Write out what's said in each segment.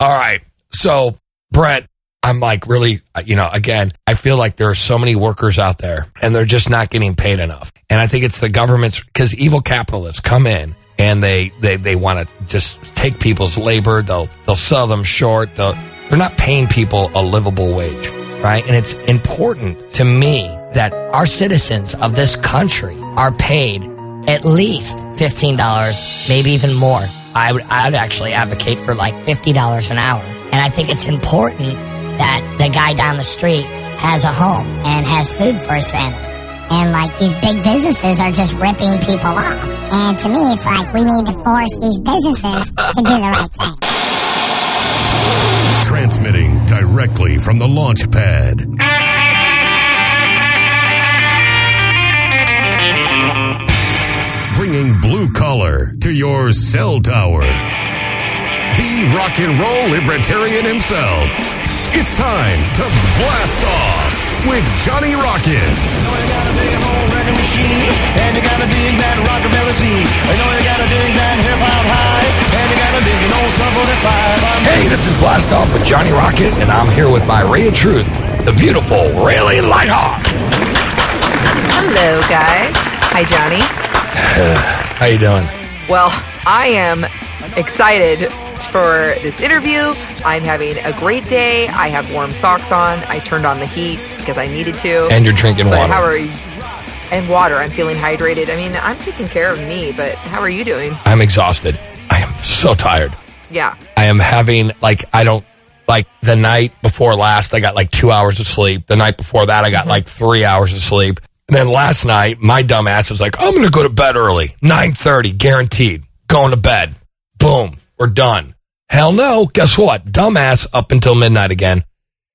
All right. So, Brett, I'm like really, uh, you know, again, I feel like there are so many workers out there and they're just not getting paid enough. And I think it's the government's because evil capitalists come in and they, they, they want to just take people's labor. They'll, they'll sell them short. They'll, they're not paying people a livable wage, right? And it's important to me that our citizens of this country are paid at least $15, maybe even more. I would, I would actually advocate for like $50 an hour. And I think it's important that the guy down the street has a home and has food for his family. And like these big businesses are just ripping people off. And to me, it's like we need to force these businesses to do the right thing. Transmitting directly from the launch pad. Bringing blue collar to your cell tower. The rock and roll libertarian himself. It's time to blast off with Johnny Rocket. know you got a big record machine, and you got a big that rockabilly scene. I know you got a big that hip hop high, and you got a big old sub 45. I'm Hey, this is Blast Off with Johnny Rocket, and I'm here with my Ray of Truth, the beautiful Raylene Lightheart. Hello, guys. Hi, Johnny. How you doing? Well, I am excited for this interview. I'm having a great day. I have warm socks on. I turned on the heat because I needed to. And you're drinking but water. how are you? And water. I'm feeling hydrated. I mean, I'm taking care of me, but how are you doing? I'm exhausted. I am so tired. Yeah. I am having like I don't like the night before last I got like two hours of sleep. The night before that I got mm-hmm. like three hours of sleep. And then last night my dumb ass was like, I'm gonna go to bed early. Nine thirty, guaranteed. Going to bed. Boom. We're done. Hell no. Guess what? Dumbass up until midnight again.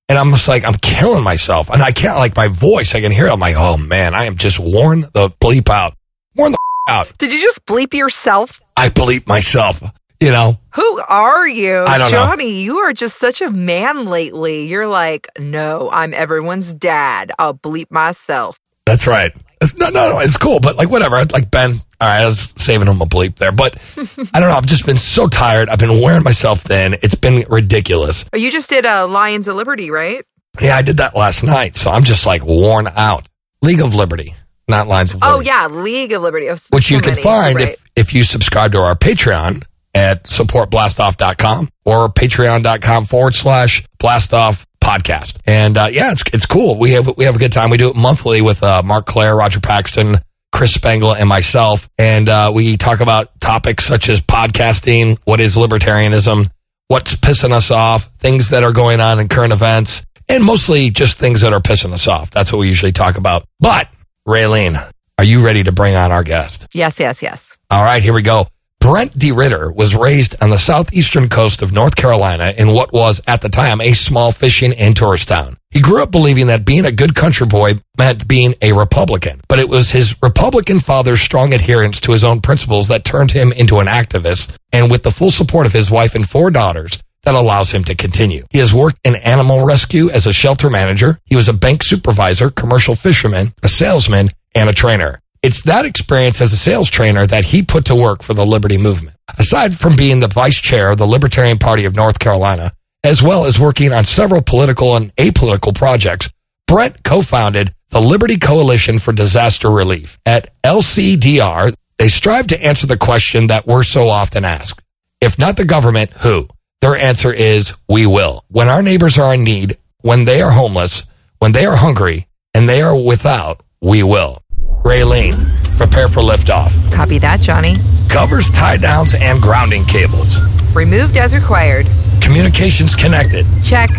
And I'm just like, I'm killing myself. And I can't like my voice. I can hear it. I'm like, oh man, I am just worn the bleep out. Worn the out. Did you just bleep yourself? I bleep myself. You know? Who are you? I don't know. Johnny, you are just such a man lately. You're like, no, I'm everyone's dad. I'll bleep myself. That's right. It's, no, no, no, it's cool, but like whatever. Like Ben, all right, I was saving him a bleep there, but I don't know. I've just been so tired. I've been wearing myself thin. It's been ridiculous. Oh, You just did uh, Lions of Liberty, right? Yeah, I did that last night, so I'm just like worn out. League of Liberty, not Lions of Liberty. Oh, yeah, League of Liberty. Oh, Which you can many. find Right. if, if you subscribe to our Patreon at supportblastoff.com or patreon.com forward slash blastoff podcast. And uh, yeah, it's it's cool. We have we have a good time. We do it monthly with uh, Mark Clare, Roger Paxton, Chris Spengler, and myself. And uh, we talk about topics such as podcasting, what is libertarianism, what's pissing us off, things that are going on in current events, and mostly just things that are pissing us off. That's what we usually talk about. But Raylene, are you ready to bring on our guest? Yes, yes, yes. All right, here we go. Brent D. Ritter was raised on the southeastern coast of North Carolina in what was, at the time, a small fishing and tourist town. He grew up believing that being a good country boy meant being a Republican, but it was his Republican father's strong adherence to his own principles that turned him into an activist, and with the full support of his wife and four daughters, that allows him to continue. He has worked in animal rescue as a shelter manager. He was a bank supervisor, commercial fisherman, a salesman, and a trainer. It's that experience as a sales trainer that he put to work for the Liberty Movement. Aside from being the vice chair of the Libertarian Party of North Carolina, as well as working on several political and apolitical projects, Brent co-founded the Liberty Coalition for Disaster Relief. At LCDR, they strive to answer the question that we're so often asked. If not the government, who? Their answer is, we will. When our neighbors are in need, when they are homeless, when they are hungry, and they are without, we will. Raylene, prepare for liftoff. Copy that, Johnny. Covers, tie downs, and grounding cables. Removed as required. Communications connected. Check.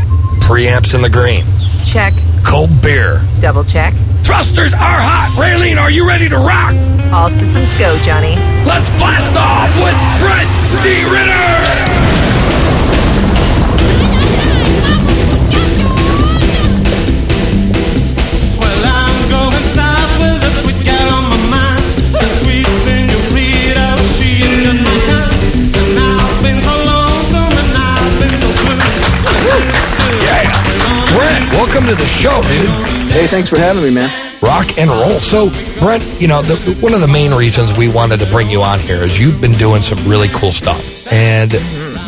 Preamps in the green. Check. Cold beer. Double check. Thrusters are hot. Raylene, are you ready to rock? All systems go, Johnny. Let's blast off with Brent D. Ritter. Welcome to the show, dude. Hey, thanks for having me, man. rock and roll. So, Brent, you know, the, one of the main reasons we wanted to bring you on here is you've been doing some really cool stuff. And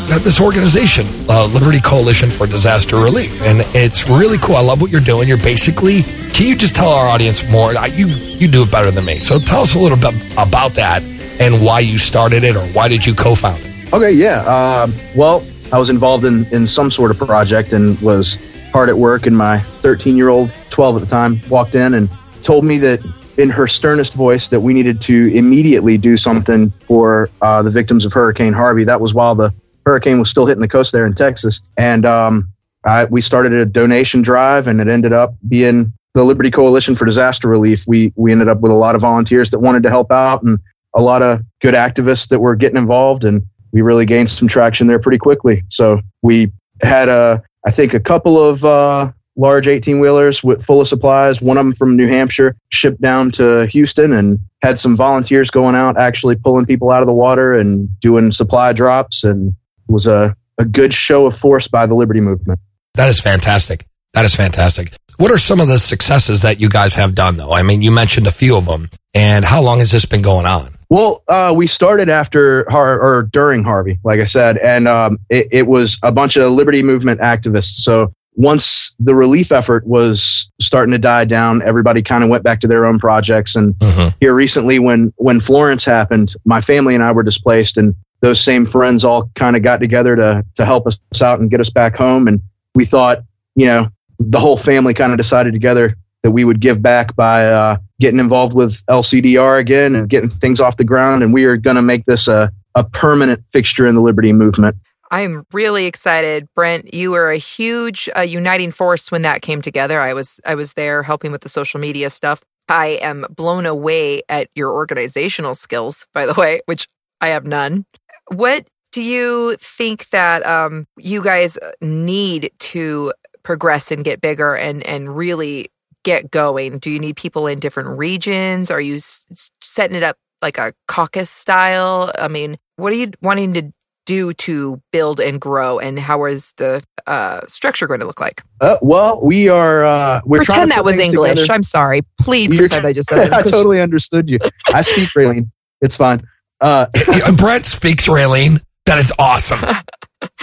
got this organization, uh, Liberty Coalition for Disaster Relief, and it's really cool. I love what you're doing. You're basically. Can you just tell our audience more? I- You you do it better than me. So tell us a little bit about that and why you started it, or why did you co-found it? Okay, yeah. Um, well, I was involved in, in some sort of project and was hard at work. And my 13 year old, 12 at the time, walked in and told me that in her sternest voice that we needed to immediately do something for uh, the victims of Hurricane Harvey. That was while the hurricane was still hitting the coast there in Texas. And um, I, we started a donation drive, and it ended up being the Liberty Coalition for Disaster Relief. We we ended up with a lot of volunteers that wanted to help out, and a lot of good activists that were getting involved, and we really gained some traction there pretty quickly. So we had a, I think, a couple of uh, large 18 wheelers with full of supplies. One of them from New Hampshire shipped down to Houston, and had some volunteers going out, actually pulling people out of the water and doing supply drops, and it was a a good show of force by the Liberty Movement. That is fantastic. That is fantastic. What are some of the successes that you guys have done, though? I mean, you mentioned a few of them, and how long has this been going on? Well, uh, we started after Har- or during Harvey, like I said, and um, it, it was a bunch of Liberty Movement activists. So once the relief effort was starting to die down, everybody kind of went back to their own projects. And Mhm. here recently, when when Florence happened, my family and I were displaced, and those same friends all kind of got together to to help us out and get us back home. And we thought, you know, the whole family kind of decided together that we would give back by uh, getting involved with LCDR again and getting things off the ground. And we are going to make this a, a permanent fixture in the Liberty movement. I'm really excited, Brent. You were a huge uh, uniting force when that came together. I was I was there helping with the social media stuff. I am blown away at your organizational skills, by the way, which I have none. What do you think that um, you guys need to progress and get bigger and and really get going? Do you need people in different regions? Are you s- s- setting it up like a caucus style? I mean, what are you wanting to do to build and grow, and how is the uh, structure going to look like? Uh, well, we are. Uh, we're trying pretend to that was English. together. I'm sorry. Please You're pretend I just said I totally understood you. I speak Raylene. It's fine. Uh, Brent speaks Raylene. That is awesome.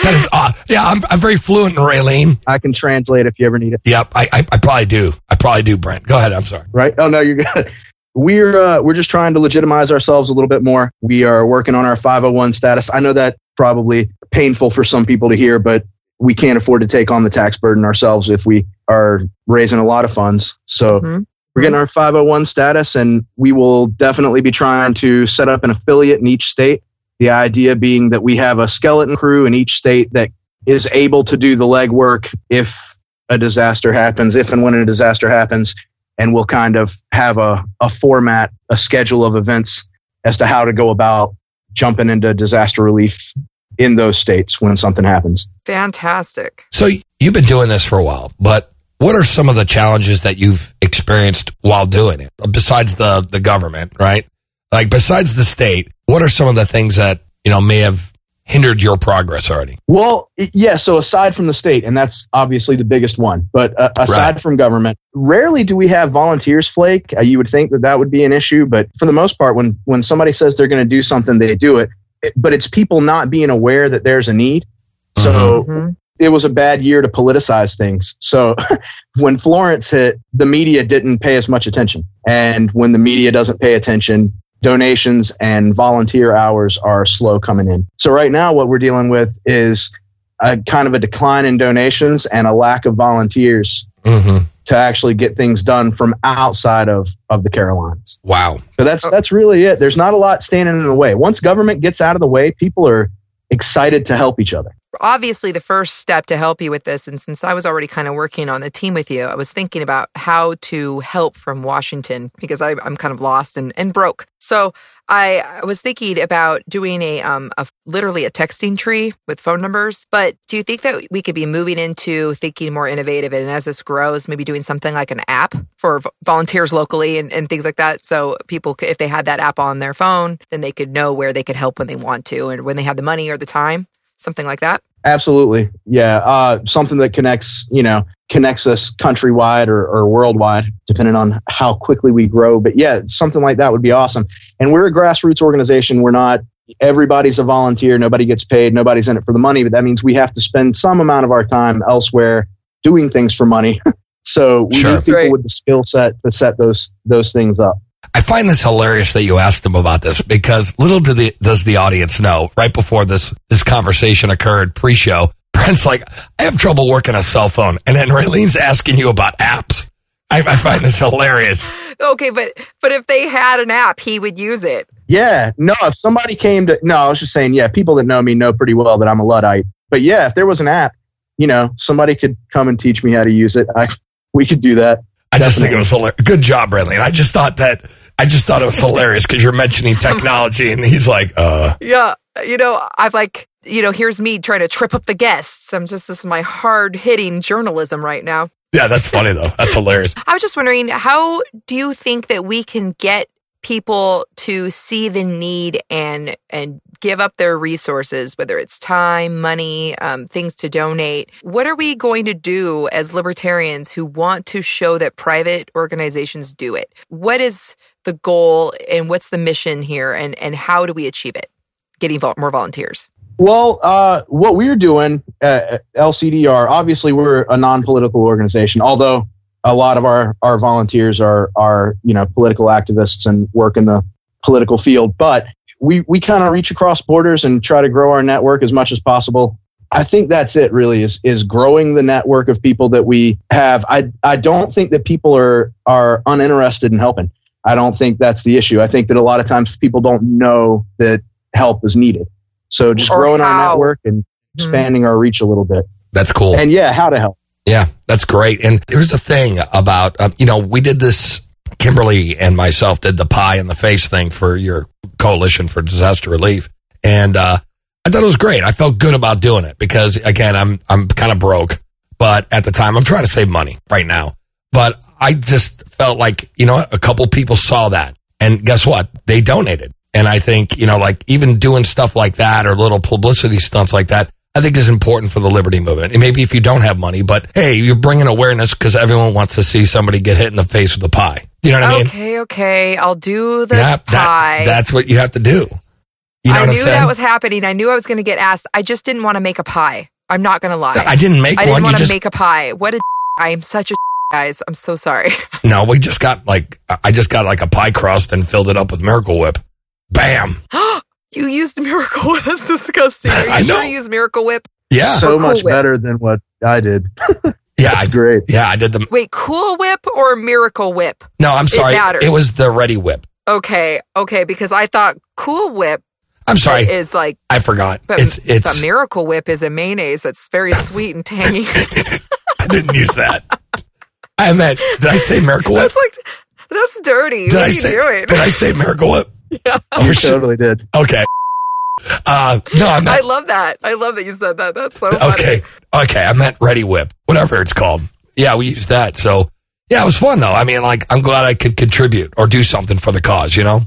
That is aw- yeah. I'm, I'm very fluent in Raylene. I can translate if you ever need it. Yep, I, I I probably do. I probably do. Brent, go ahead. I'm sorry. right? Oh no, you're good. We're uh, we're just trying to legitimize ourselves a little bit more. We are working on our 501 status. I know that probably painful for some people to hear, but we can't afford to take on the tax burden ourselves if we are raising a lot of funds. So Mhm. we're getting our 501 status, and we will definitely be trying to set up an affiliate in each state. The idea being that we have a skeleton crew in each state that is able to do the legwork if a disaster happens, if and when a disaster happens and we'll kind of have a, a format, a schedule of events as to how to go about jumping into disaster relief in those states when something happens. Fantastic. So you've been doing this for a while, but what are some of the challenges that you've experienced while doing it? Besides the the government, right? Like besides the state, what are some of the things that you know may have hindered your progress already? Well, yeah. So aside from the state, and that's obviously the biggest one, but uh, aside Right. from government, rarely do we have volunteers flake. Uh, you would think that that would be an issue, but for the most part, when when somebody says they're going to do something, they do it. It- But it's people not being aware that there's a need. So Mhm. it was a bad year to politicize things. So when Florence hit, the media didn't pay as much attention. And when the media doesn't pay attention, donations and volunteer hours are slow coming in. So right now what we're dealing with is a kind of a decline in donations and a lack of volunteers Mm-hmm. to actually get things done from outside of, of the Carolinas. Wow. So that's that's really it. There's not a lot standing in the way. Once government gets out of the way, people are excited to help each other. Obviously, the first step to help you with this, and since I was already kind of working on the team with you, I was thinking about how to help from Washington because I, I'm kind of lost and, and broke. So I, I was thinking about doing a, um, a literally a texting tree with phone numbers. But do you think that we could be moving into thinking more innovative and as this grows, maybe doing something like an app for volunteers locally and, and things like that? So people, if they had that app on their phone, then they could know where they could help when they want to and when they have the money or the time, something like that. Absolutely. Yeah. Uh, something that connects, you know, connects us countrywide or, or worldwide, depending on how quickly we grow. But yeah, something like that would be awesome. And we're a grassroots organization. We're not everybody's a volunteer, nobody gets paid, nobody's in it for the money, but that means we have to spend some amount of our time elsewhere doing things for money. so we Sure. need people Right. with the skill set to set those those things up. I find this hilarious that you asked him about this because little did the, does the audience know right before this, this conversation occurred pre-show, Brent's like, I have trouble working a cell phone. And then Raylene's asking you about apps. I, I find this hilarious. Okay, but but if they had an app, he would use it. Yeah, no, if somebody came to no, I was just saying, yeah, people that know me know pretty well that I'm a luddite. But yeah, if there was an app, you know, somebody could come and teach me how to use it. I we could do that. I just think it was hilarious. Good job, Raylene. I just thought that, I just thought it was hilarious because you're mentioning technology and he's like, uh, Yeah, you know, I've like, you know, here's me trying to trip up the guests. I'm just this is my hard hitting journalism right now. yeah, that's funny though. That's hilarious. I was just wondering, how do you think that we can get people to see the need and and give up their resources, whether it's time, money, um, things to donate? What are we going to do as libertarians who want to show that private organizations do it? What is the goal and what's the mission here, and and how do we achieve it? Getting vol- more volunteers. Well, uh, what we're doing at LCDR, obviously, we're a non-political organization. Although a lot of our our volunteers are are you know political activists and work in the political field, but we we kind of reach across borders and try to grow our network as much as possible. I think that's it. Really, is is growing the network of people that we have. I I don't think that people are are uninterested in helping. I don't think that's the issue. I think that a lot of times people don't know that help is needed. So just Or growing our network and expanding our reach a little bit. That's cool. And yeah, how to help. Yeah, that's great. And here's the thing about, um, you know, we did this, Kimberly and myself did the pie in the face thing for your coalition for disaster relief. And, uh, I thought it was great. I felt good about doing it because again, I'm, I'm kind of broke, but at the time I'm trying to save money right now. But I just felt like, you know what? A couple people saw that and guess what? They donated. And I think, you know, like even doing stuff like that or little publicity stunts like that, I think is important for the liberty movement. And maybe if you don't have money, but hey, you're bringing awareness because everyone wants to see somebody get hit in the face with a pie. You know what I mean? Okay, okay, I'll do the Yeah, pie. that, that's what you have to do. You know I what I'm knew that was happening. I knew I was going to get asked. I just didn't want to make a pie. I'm not going to lie. I didn't make I one. didn't You want to just make a pie. What a I am such a guys. I'm so sorry. no. We just got like I just got like a pie crust and filled it up with Miracle Whip. Bam. you used Miracle Whip. That's disgusting. Are you I know. sure you used Miracle Whip? Yeah, So Cool much Whip. better than what I did. yeah, I, That's great. yeah. I did the. Wait, Cool Whip or Miracle Whip? No, I'm sorry. matters. It was the Reddi-wip. Okay, okay, because I thought Cool Whip I'm sorry. is like, I forgot. but, it's it's. but Miracle Whip is a mayonnaise that's very sweet and tangy. I didn't use that. I meant. Did I say Miracle Whip? that's like, that's dirty. Did what I are you say? doing? Did I say Miracle Whip? Yeah. Oh, You shit. totally did. Okay. Uh, no, I I love that. I love that you said that. That's so funny. Okay. Okay. I meant Reddi-wip, whatever it's called. Yeah, we used that. So yeah, it was fun though. I mean, like, I'm glad I could contribute or do something for the cause, you know?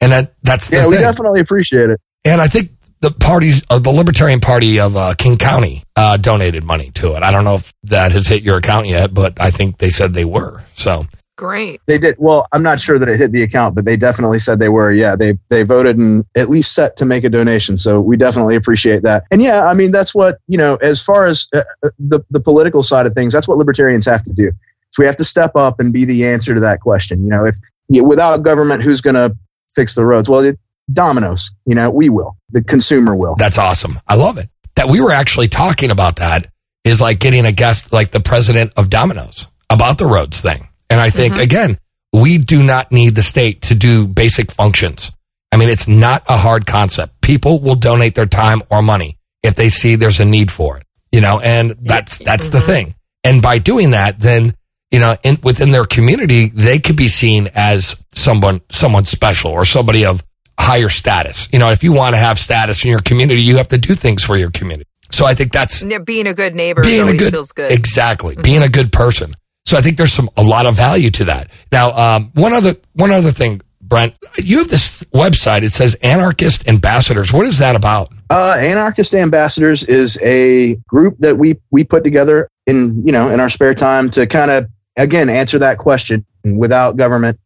And that, that's the Yeah, we thing. definitely appreciate it. And I think the parties, uh, the Libertarian Party of uh, King County uh, donated money to it. I don't know if that has hit your account yet, but I think they said they were. So Great. They did well. I'm not sure that it hit the account, but they definitely said they were. Yeah, they they voted and at least set to make a donation. So we definitely appreciate that. And yeah, I mean that's what you know. As far as uh, uh, the the political side of things, that's what libertarians have to do. So we have to step up and be the answer to that question. You know, if without government, who's going to fix the roads? Well, it, Domino's. You know, we will. The consumer will. that's awesome. I love it. That we were actually talking about that is like getting a guest like the president of Domino's about the roads thing. And I think, mm-hmm. again, we do not need the state to do basic functions. I mean, it's not a hard concept. People will donate their time or money if they see there's a need for it, you know, and that's, that's the mm-hmm. thing. And by doing that, then, you know, in, within their community, they could be seen as someone, someone special or somebody of higher status. You know, if you want to have status in your community, you have to do things for your community. So I think that's Yeah, Being a good neighbor being a always good, feels good. exactly being a good person. So I think there's some a lot of value to that. Now, um, one other one other thing, Brent, you have this website. It says Anarchist Ambassadors. What is that about? Uh, Anarchist Ambassadors is a group that we we put together in you know in our spare time to kind of again answer that question. Without government,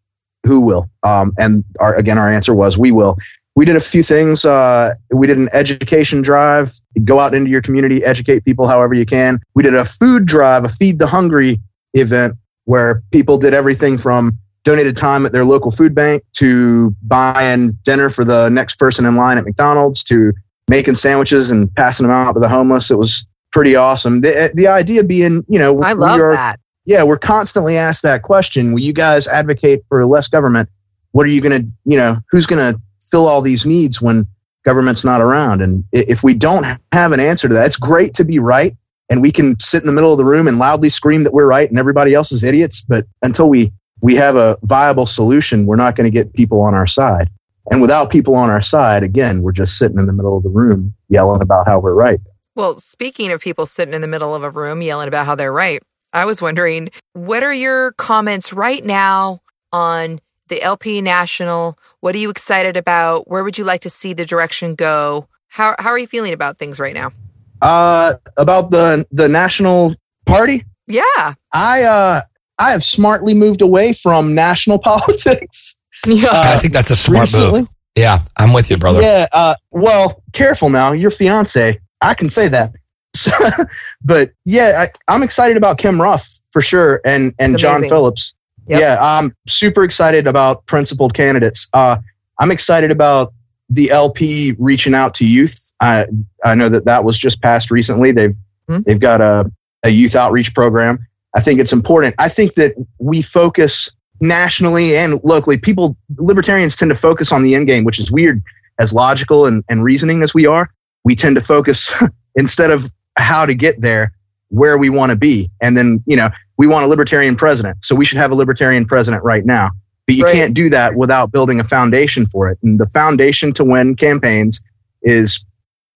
who will? Um, and our again our answer was we will. we did a few things. Uh, we did an education drive. Go out into your community, educate people however you can. We did a food drive, a feed the hungry event where people did everything from donated time at their local food bank to buying dinner for the next person in line at McDonald's to making sandwiches and passing them out to the homeless. It was pretty awesome. The, the idea being, you know, I we love are- that. Yeah, we're constantly asked that question. Will you guys advocate for less government? What are you going to, you know, who's going to fill all these needs when government's not around? And if we don't have an answer to that, it's great to be right. And we can sit in the middle of the room and loudly scream that we're right and everybody else is idiots. But until we, we have a viable solution, we're not going to get people on our side. And without people on our side, again, we're just sitting in the middle of the room yelling about how we're right. Well, speaking of people sitting in the middle of a room yelling about how they're right, I was wondering what are your comments right now on the LP National? What are you excited about? Where would you like to see the direction go? How, how are you feeling about things right now? Uh, about the, the national party, Yeah. I uh I have smartly moved away from national politics. Yeah. Uh, I think that's a smart recently. move. Yeah, I'm with you, brother. Yeah. Uh, well, careful now. Your fiance. I can say that. So, but yeah, I, I'm excited about Kim Ruff for sure, and and John. Phillips. Yep. Yeah, I'm super excited about principled candidates. Uh, I'm excited about the LP reaching out to youth. I I know that that was just passed recently. They've Hmm. they've got a a youth outreach program. I think it's important. I think that we focus nationally and locally. People libertarians tend to focus on the end game, which is weird. As logical and, and reasoning as we are, we tend to focus instead of how to get there, where we want to be. And then, you know, we want a libertarian president. So we should have a libertarian president right now. But you Right. can't do that without building a foundation for it. And the foundation to win campaigns is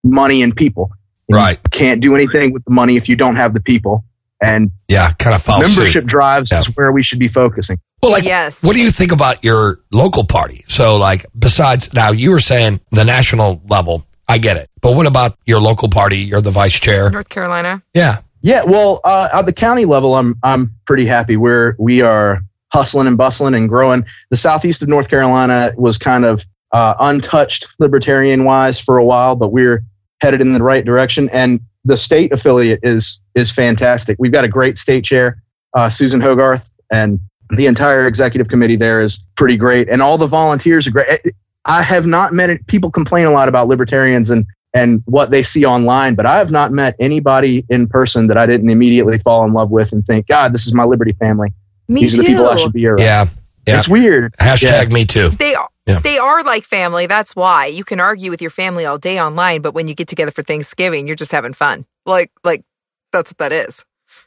money and people. And Right. You can't do anything with the money if you don't have the people. And Yeah, kind of follows suit. membership drives Yeah. is where we should be focusing. Well, like, yes. what do you think about your local party? So, like, besides now, you were saying the national level. I get it, but what about your local party? You're the vice chair. North Carolina. Yeah, Yeah, well, uh, at the county level, I'm I'm pretty happy. We're we are hustling and bustling and growing. The southeast of North Carolina was kind of uh, untouched libertarian wise for a while, but we're headed in the right direction. And the state affiliate is is fantastic. We've got a great state chair, uh, Susan Hogarth, and the entire executive committee there is pretty great, and all the volunteers are great. I have not met it. People complain a lot about libertarians and and what they see online, but I have not met anybody in person that I didn't immediately fall in love with and think, God, this is my Liberty family. Me These are the people I should be around. yeah. yeah. It's weird. Hashtag me too. They are. Yeah. They are like family. That's why you can argue with your family all day online, but when you get together for Thanksgiving, you're just having fun. Like, like that's what that is.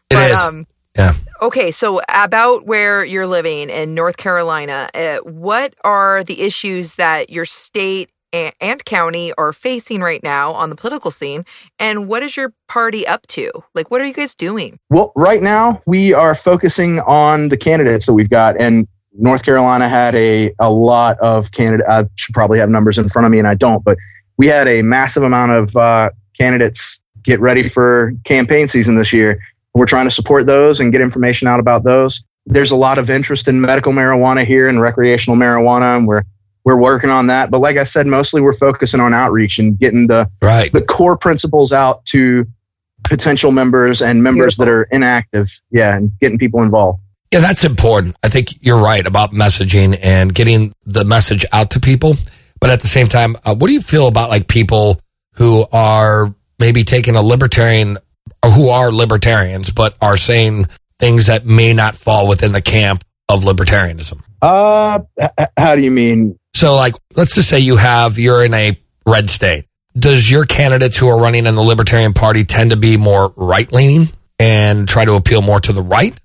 It but, is. Um, Yeah. Okay, so about where you're living in North Carolina, uh, what are the issues that your state a- and county are facing right now on the political scene, and what is your party up to? Like, what are you guys doing? Well, right now we are focusing on the candidates that we've got, and North Carolina had a a lot of candidate. I should probably have numbers in front of me, and I don't, but we had a massive amount of uh, candidates get ready for campaign season this year. We're trying to support those and get information out about those. There's a lot of interest in medical marijuana here and recreational marijuana, and we're we're working on that. But like I said, mostly we're focusing on outreach and getting the Right. the core principles out to potential members and members that are inactive. Yeah, and getting people involved. Yeah, that's important. I think you're right about messaging and getting the message out to people. But at the same time, uh, what do you feel about like people who are maybe taking a libertarian who are libertarians, but are saying things that may not fall within the camp of libertarianism? Uh, h- how do you mean? So, like, let's just say you have, you're in a red state. Does your candidates who are running in the Libertarian Party tend to be more right leaning and try to appeal more to the right?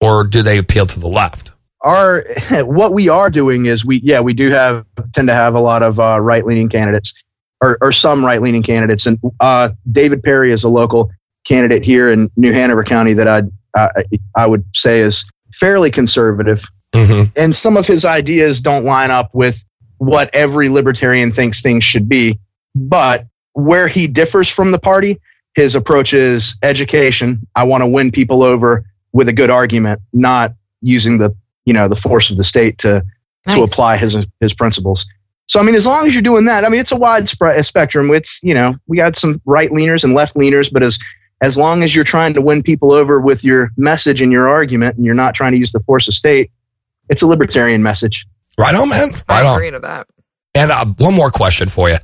Or do they appeal to the left? Our what we are doing is we yeah we do have tend to have a lot of uh, right leaning candidates or, or some right leaning candidates and uh, David Perry is a local candidate here in New Hanover County that I I, I would say is fairly conservative hmm and some of his ideas don't line up with what every libertarian thinks things should be. But where he differs from the party, his approach is education. I want to win people over with a good argument, not using the you know the force of the state to to apply his his principles. So I mean, as long as you're doing that, I mean, it's a wide spread a spectrum. It's you know, we got some right leaners and left leaners, but as as long as you're trying to win people over with your message and your argument, and you're not trying to use the force of state, it's a libertarian message. Right on, man. Right I on. agree to that. And uh, one more question for you.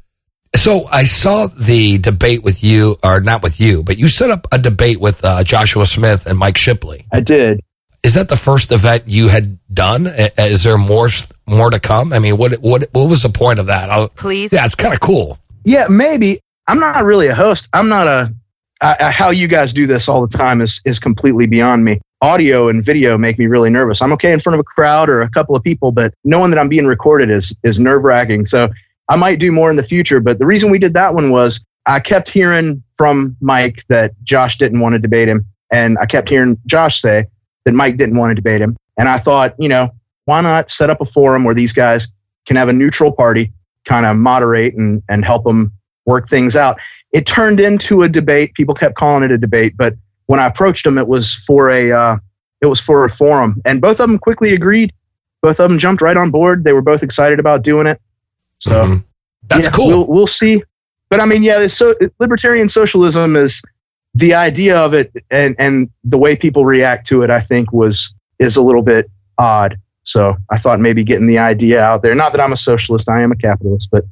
So I saw the debate with you, or not with you, but you set up a debate with uh, Joshua Smith and Mike Shipley. I did. Is that the first event you had done? Is there more more to come? I mean, what what what was the point of that? I'll, Please. yeah, it's kind of cool. Yeah, maybe. I'm not really a host. I'm not a. I, how you guys do this all the time is is completely beyond me. Audio and video make me really nervous. I'm okay in front of a crowd or a couple of people, but knowing that I'm being recorded is is nerve wracking. So I might do more in the future. But the reason we did that one was I kept hearing from Mike that Josh didn't want to debate him, and I kept hearing Josh say that Mike didn't want to debate him. And I thought, you know, why not set up a forum where these guys can have a neutral party, kind of moderate and and help them work things out. It turned into a debate. People kept calling it a debate, but when I approached them, it was for a uh, it was for a forum, and both of them quickly agreed. Both of them jumped right on board. They were both excited about doing it. So Mhm. That's yeah, cool. We'll, we'll see. But I mean, yeah, so libertarian socialism is the idea of it, and and the way people react to it. I think was is a little bit odd. So I thought maybe getting the idea out there. Not that I'm a socialist, I am a capitalist, but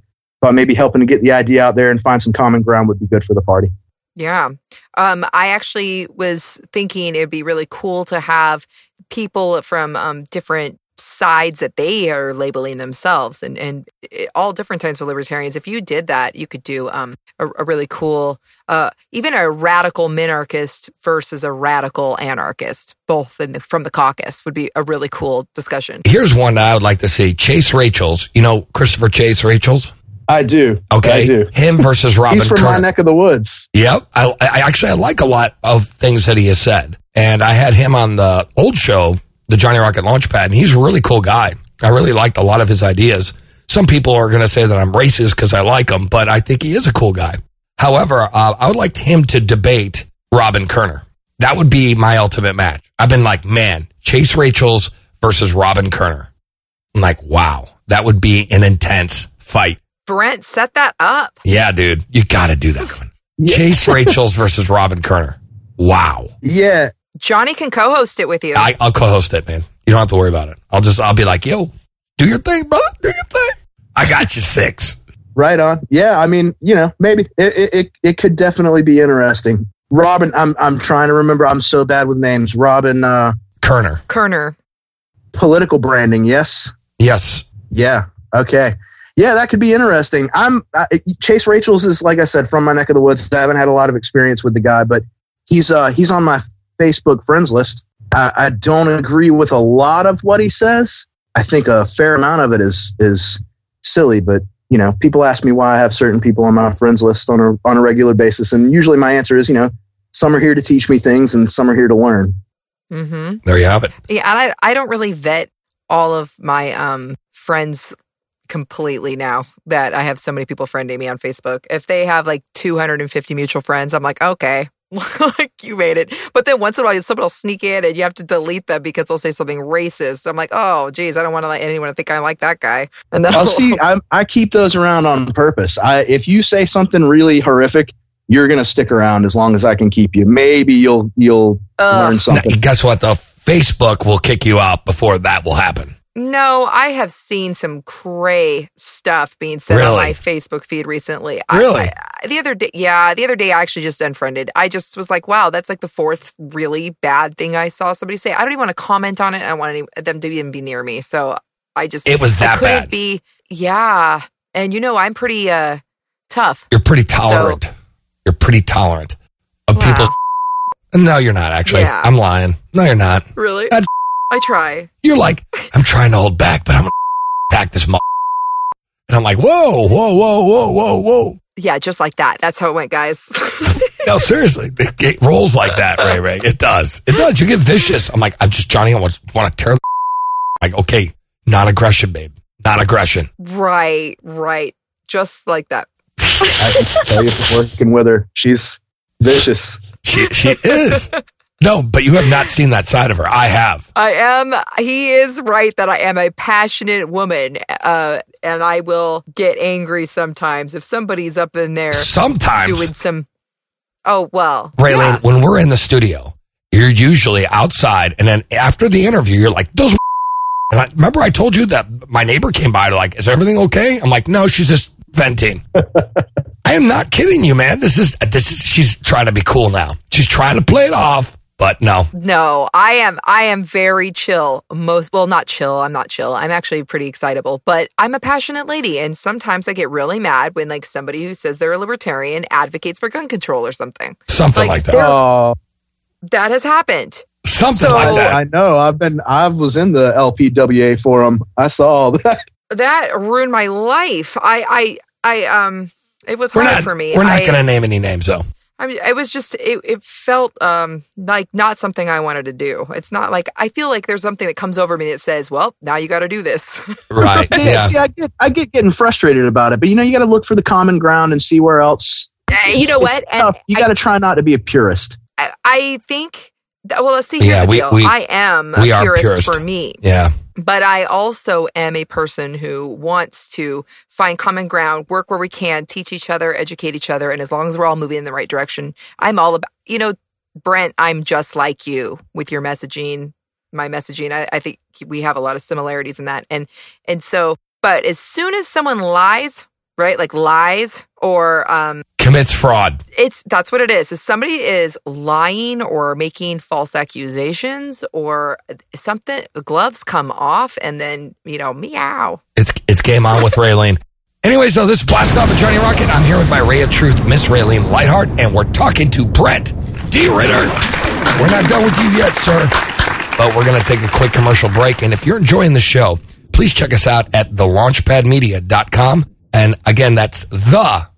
thought maybe helping to get the idea out there and find some common ground would be good for the party. Yeah. Um, I actually was thinking it'd be really cool to have people from um, different sides that they are labeling themselves and, and it- all different types of libertarians. If you did that, you could do um, a, a really cool, uh, even a radical minarchist versus a radical anarchist, both in the, from the caucus would be a really cool discussion. Here's one I would like to see: Chase Rachels. You know Christopher Chase Rachels. I do. Okay, I do. him versus Robin. He's from my neck of the woods. Yep. I, I actually I like a lot of things that he has said, and I had him on the old show, the Johnny Rocket Launchpad, and he's a really cool guy. I really liked a lot of his ideas. Some people are going to say that I'm racist because I like him, but I think he is a cool guy. However, uh, I would like him to debate Robin Koerner. That would be my ultimate match. I've been like, man, Chase Rachels versus Robin Koerner. I'm like, wow, that would be an intense fight. Brent, set that up. Yeah, dude, you got to do that one. Chase Rachels versus Robin Koerner. Wow. Yeah. Johnny can co host it with you. I, I'll co-host it, man. You don't have to worry about it. I'll just, I'll be like, yo, do your thing, brother. Do your thing. I got you six. Right on. Yeah, I mean, you know, maybe it, it, it, it could definitely be interesting. Robin, I'm I'm trying to remember. I'm so bad with names. Robin, uh, Koerner. Koerner. political branding. Yes. Yes. Yeah. Okay. Yeah, that could be interesting. I'm I, Chase Rachels is like I said from my neck of the woods. I haven't had a lot of experience with the guy, but he's uh he's on my Facebook friends list. I, I don't agree with a lot of what he says. I think a fair amount of it is is silly, but you know, people ask me why I have certain people on my friends list on a on a regular basis, and usually my answer is, you know, some are here to teach me things, and some are here to learn. Mm-hmm. There you have it. Yeah, and I I don't really vet all of my um friends completely now that I have so many people friending me on Facebook. If they have like 250 mutual friends, I'm like, okay, like you made it. But then once in a while, somebody will sneak in and you have to delete them because they'll say something racist. So I'm like, oh, geez, I don't want to let anyone think I like that guy. And then I'll see. I, I keep those around on purpose. I, if you say something really horrific, you're gonna stick around as long as I can keep you. Maybe you'll you'll Ugh. learn Now, something. guess what? The Facebook will kick you out before that will happen. No, I have seen some cray stuff being said on my Facebook feed recently. I- Really? I, I- the other day, yeah, the other day I actually just unfriended. I just was like, wow, that's like the fourth really bad thing I saw somebody say. I don't even want to comment on it. I don't want any, them to even be near me. So I just It was that bad. Be yeah, and you know I'm pretty uh tough. You're pretty tolerant. You're pretty tolerant of Wow. people's. No, you're not actually. Yeah. I'm lying. No, you're not. Really, That's- I try. You're like, I'm trying to hold back, but I'm gonna back this. Mo-. And I'm like, whoa, whoa, whoa, whoa, whoa, whoa. Yeah, just like that. That's how it went, guys. No, seriously, it, it rolls like that, Ray Ray. It does. It does. You get vicious. I'm like, I'm just Johnny. I want, want to tear. Like, okay, non aggression, babe. Non aggression. right, right, just like that. I can tell you from working with her, she's vicious. She she is. No, but you have not seen that side of her. I have. I am. He is right that I am a passionate woman, uh, and I will get angry sometimes if somebody's up in there Sometimes, doing some. Oh well, Raylene, yeah. when we're in the studio, you're usually outside, and then after the interview, you're like, "Those." And I remember I told you that my neighbor came by, to, like, "Is everything okay?" I'm like, "No, she's just venting." I am not kidding you, man. This is this is. She's trying to be cool now. She's trying to play it off, but no. No, I am. I am very chill. Most well, not chill. I'm not chill. I'm actually pretty excitable, but I'm a passionate lady, and sometimes I get really mad when like somebody who says they're a libertarian advocates for gun control or something. Something like, that. there- Oh, That has happened. Something So- like I, that. I know. I've been. I was in the LPWA forum. I saw that. That ruined my life. I, I, I, um, it was we're hard not. for me. We're not I- going to name any names, though. I mean, it was just it, it felt um like not something I wanted to do. It's not like I feel like there's something that comes over me that says, "Well, now you got to do this." Right? Yeah, yeah. See, I get. I get getting frustrated about it, but you know, you got to look for the common ground and see where else. Uh, you know what? And you got to try not to be a purist. I, I think. that- Well, let's see. Here's Yeah, the we- deal. we- I am we a are purist, purist. for me, Yeah. But I also am a person who wants to find common ground, work where we can, teach each other, educate each other, and as long as we're all moving in the right direction, I'm all about. You know, Brent, I'm just like you with your messaging, my messaging. I, I think we have a lot of similarities in that, and and so, but as soon as someone lies, right, like lies or um Commits fraud. it's that's what it is. Is somebody is lying or making false accusations or something the gloves come off and then, you know, meow. It's it's game on with Raylene. Anyways, though, this is Blast Off of Johnny Rocket. I'm here with my Ray of Truth, Miss Raylene Lightheart, and we're talking to Brent D. Ritter. We're not done with you yet, sir, but we're going to take a quick commercial break. And if you're enjoying the show, please check us out at thelaunchpadmedia.com. And again, that's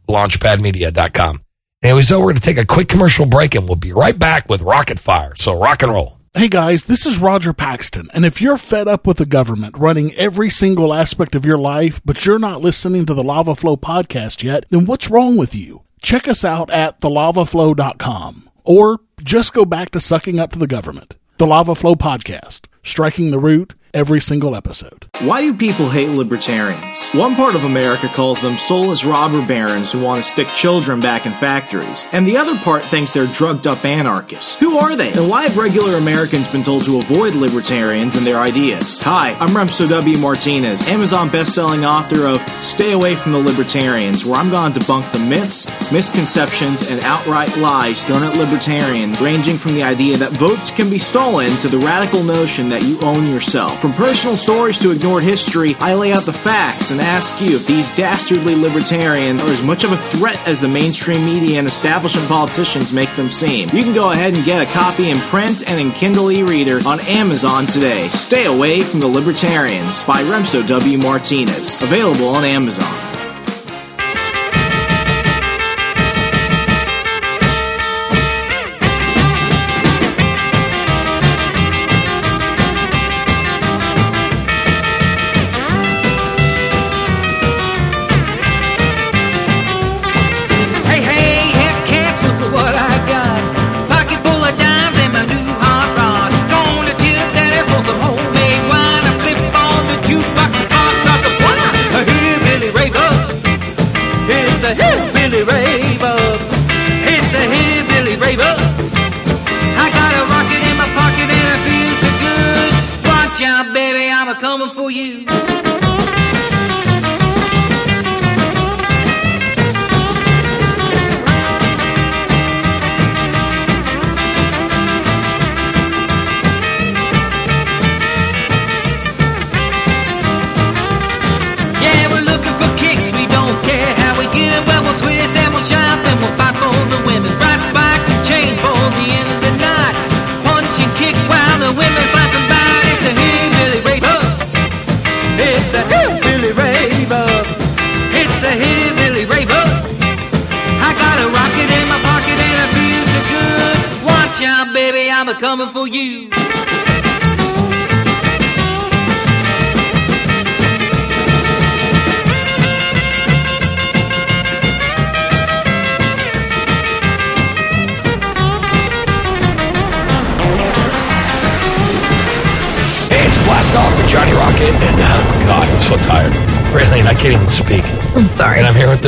thelaunchpadmedia.com. Anyways, though, we're going to take a quick commercial break, and we'll be right back with Rocket Fire. So rock and roll. Hey guys, this is Roger Paxton, and if you're fed up with the government running every single aspect of your life, but you're not listening to the Lava Flow podcast yet, then what's wrong with you? Check us out at thelavaflow.com, or just go back to sucking up to the government. The Lava Flow podcast, striking the root every single episode. Why do people hate libertarians? One part of America calls them soulless robber barons who want to stick children back in factories, and the other part thinks they're drugged up anarchists. Who are they? And why have regular Americans been told to avoid libertarians and their ideas? Hi, I'm Remso W. Martinez, Amazon best-selling author of Stay Away from the Libertarians, where I'm going to debunk the myths, misconceptions, and outright lies thrown at libertarians, ranging from the idea that votes can be stolen to the radical notion that you own yourself. From personal stories to ignored history, I lay out the facts and ask you if these dastardly libertarians are as much of a threat as the mainstream media and establishment politicians make them seem. You can go ahead and get a copy in print and in Kindle e-reader on Amazon today. Stay away from the libertarians by Remso W. Martinez. Available on Amazon.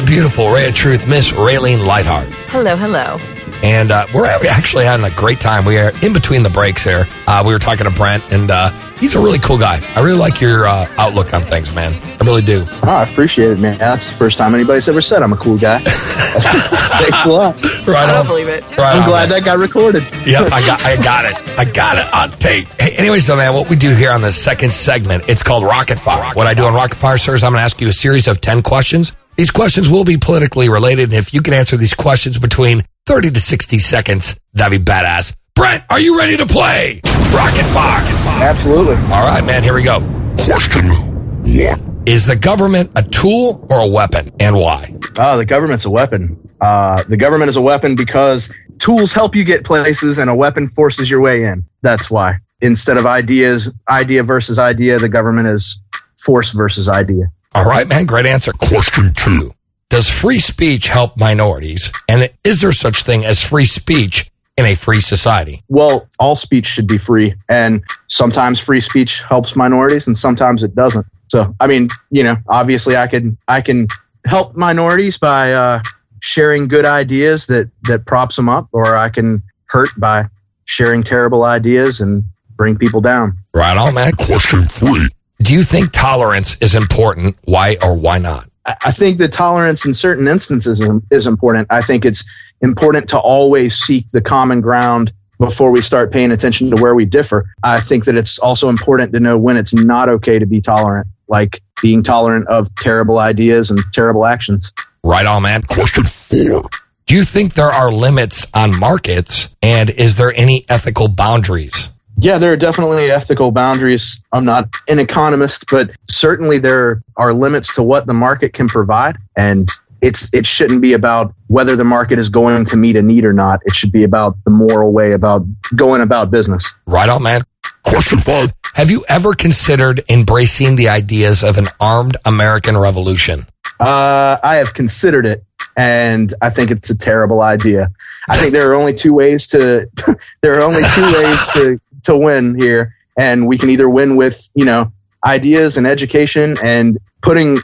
The beautiful Ray of Truth, Miss Raylene Lightheart. Hello, hello. And uh, we're actually having a great time. We are in between the breaks here. Uh, we were talking to Brent, and uh, he's a really cool guy. I really like your uh, outlook on things, man. I really do. Oh, I appreciate it, man. That's the first time anybody's ever said I'm a cool guy. Thanks a lot. Right I on. don't believe it. Right I'm on, glad man. that got recorded. Yep, I got, I got it. I got it on tape. Hey, anyway, so man, what we do here on the second segment, it's called Rocket Fire. what I do on Rocket Fire, sir, is I'm going to ask you a series of 10 questions. These questions will be politically related, and if you can answer these questions between 30 to 60 seconds, that'd be badass. Brent, are you ready to play Rocket Fire? Absolutely. All right, man, here we go. Question one. Is the government a tool or a weapon, and why? Oh, the government's a weapon. Uh, the government is a weapon because tools help you get places, and a weapon forces your way in. That's why. Instead of ideas, idea versus idea, the government is force versus idea. All right, man, great answer. Question two. Does free speech help minorities? And is there such thing as free speech in a free society? Well, all speech should be free, and sometimes free speech helps minorities, and sometimes it doesn't. So, I mean, you know, obviously, I can I can help minorities by uh, sharing good ideas that that props them up, or I can hurt by sharing terrible ideas and bring people down. Right on, man. Question three. Do you think tolerance is important? Why or why not? I think that tolerance in certain instances is, is important. I think it's important to always seek the common ground before we start paying attention to where we differ. I think that it's also important to know when it's not okay to be tolerant, like being tolerant of terrible ideas and terrible actions. Right on, man. Question four. Do you think there are limits on markets? And is there any ethical boundaries? Yeah, there are definitely ethical boundaries. I'm not an economist, but certainly there are limits to what the market can provide. And it's it shouldn't be about whether the market is going to meet a need or not. It should be about the moral way about going about business. Right on, man. Question five. Have you ever considered embracing the ideas of an armed American revolution? Uh, I have considered it, and I think it's a terrible idea. I think there are only two ways to there are only two ways to to win here, and we can either win with you know ideas and education and putting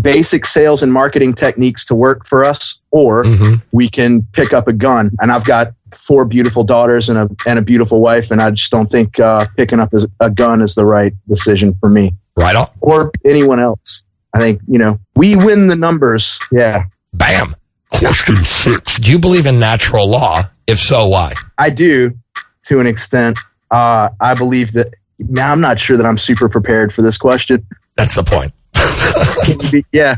basic sales and marketing techniques to work for us, or Mhm. we can pick up a gun. And I've got four beautiful daughters and a and a beautiful wife, and I just don't think uh, picking up a gun is the right decision for me Right on. or anyone else. I think, you know, we win the numbers. Yeah, Bam. Question six. Do you believe in natural law? If so, why? I do to an extent. Uh, I believe that now I'm not sure that I'm super prepared for this question. That's the point. Can you be, yeah,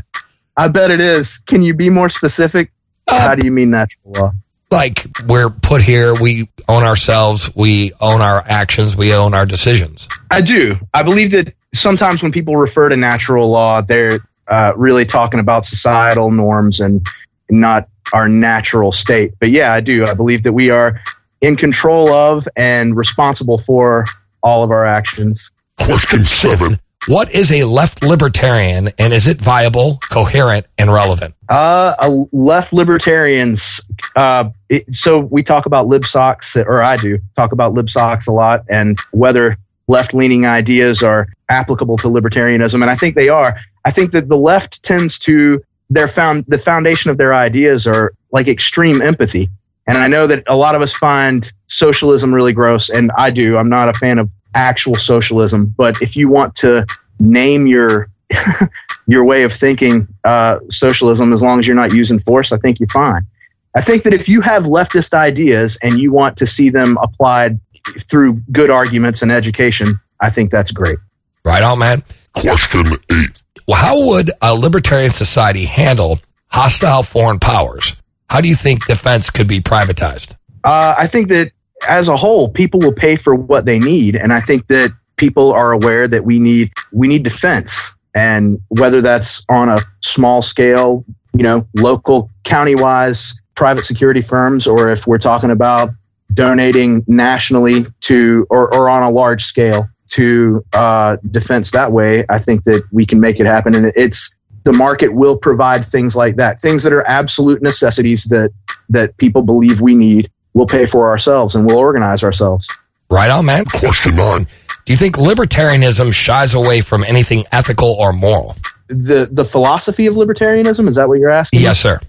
I bet it is. Can you be more specific? How do you mean natural law? Like we're put here, we own ourselves, we own our actions, we own our decisions. I do. I believe that sometimes when people refer to natural law, they're uh, really talking about societal norms and not our natural state. But yeah, I do. I believe that we are in control of and responsible for all of our actions. Question seven. What is a left libertarian and is it viable, coherent, and relevant? Uh, a left libertarians. Uh, it, so we talk about lib socks, or I do talk about lib socks a lot, and whether left leaning ideas are applicable to libertarianism, and I think they are. I think that the left tends to their found the foundation of their ideas are like extreme empathy, and I know that a lot of us find socialism really gross, and I do. I'm not a fan of actual socialism, but if you want to name your your way of thinking uh, socialism as long as you're not using force i think you're fine i think that if you have leftist ideas and you want to see them applied through good arguments and education i think that's great Right on, man. Question eight. Well, how would a libertarian society handle hostile foreign powers? How do you think defense could be privatized? uh, i think that as a whole people will pay for what they need. And i think that people are aware that we need we need defense. And whether that's on a small scale you know local county wise private security firms or if we're talking about donating nationally to or, or on a large scale to uh, defense that way i think that we can make it happen. And it's the market will provide things like that things that are absolute necessities that that people believe we need we'll pay for ourselves and we'll organize ourselves Right on, man. Question nine. Do you think libertarianism shies away from anything ethical or moral? The the philosophy of libertarianism is that what you're asking? Yes, sir.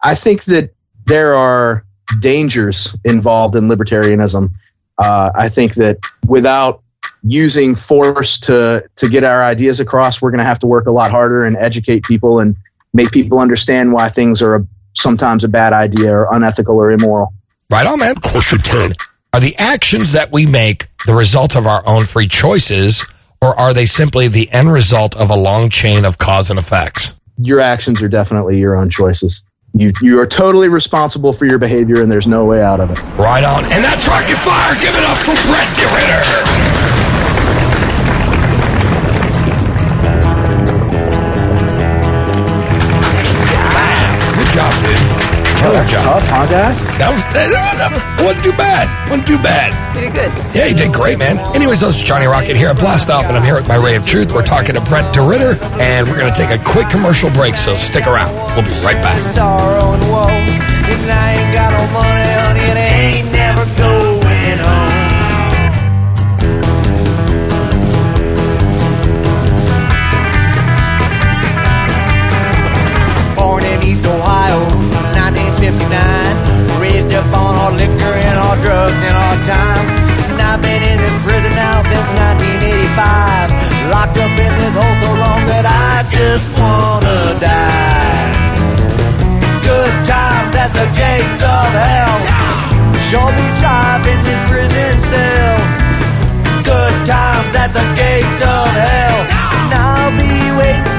I think that there are dangers involved in libertarianism. Uh, I think that without using force to to get our ideas across, we're going to have to work a lot harder and educate people and make people understand why things are a, sometimes a bad idea or unethical or immoral. Right on, man. Question 10. Are the actions that we make the result of our own free choices, or are they simply the end result of a long chain of cause and effects? Your actions are definitely your own choices. You you are totally responsible for your behavior, and there's no way out of it. Right on. And that's Rocket Fire. Give it up for Brent DeRitter. Killer job. Tough, huh, guys? That was that, that wasn't too bad. Wasn't too bad. You did good. Yeah, you did great, man. Anyways, this is Johnny Rocket here at Blast Off, and I'm here with my Ray of Truth. We're talking to Brent DeRitter, and we're going to take a quick commercial break, so stick around. We'll be right back. On liquor and drugs and time. And I've been in this prison now since 1985. Locked up in this hole so long that I just wanna die. Good times at the gates of hell. Sure beats life in this prison cell. Good times at the gates of hell. And I'll be waiting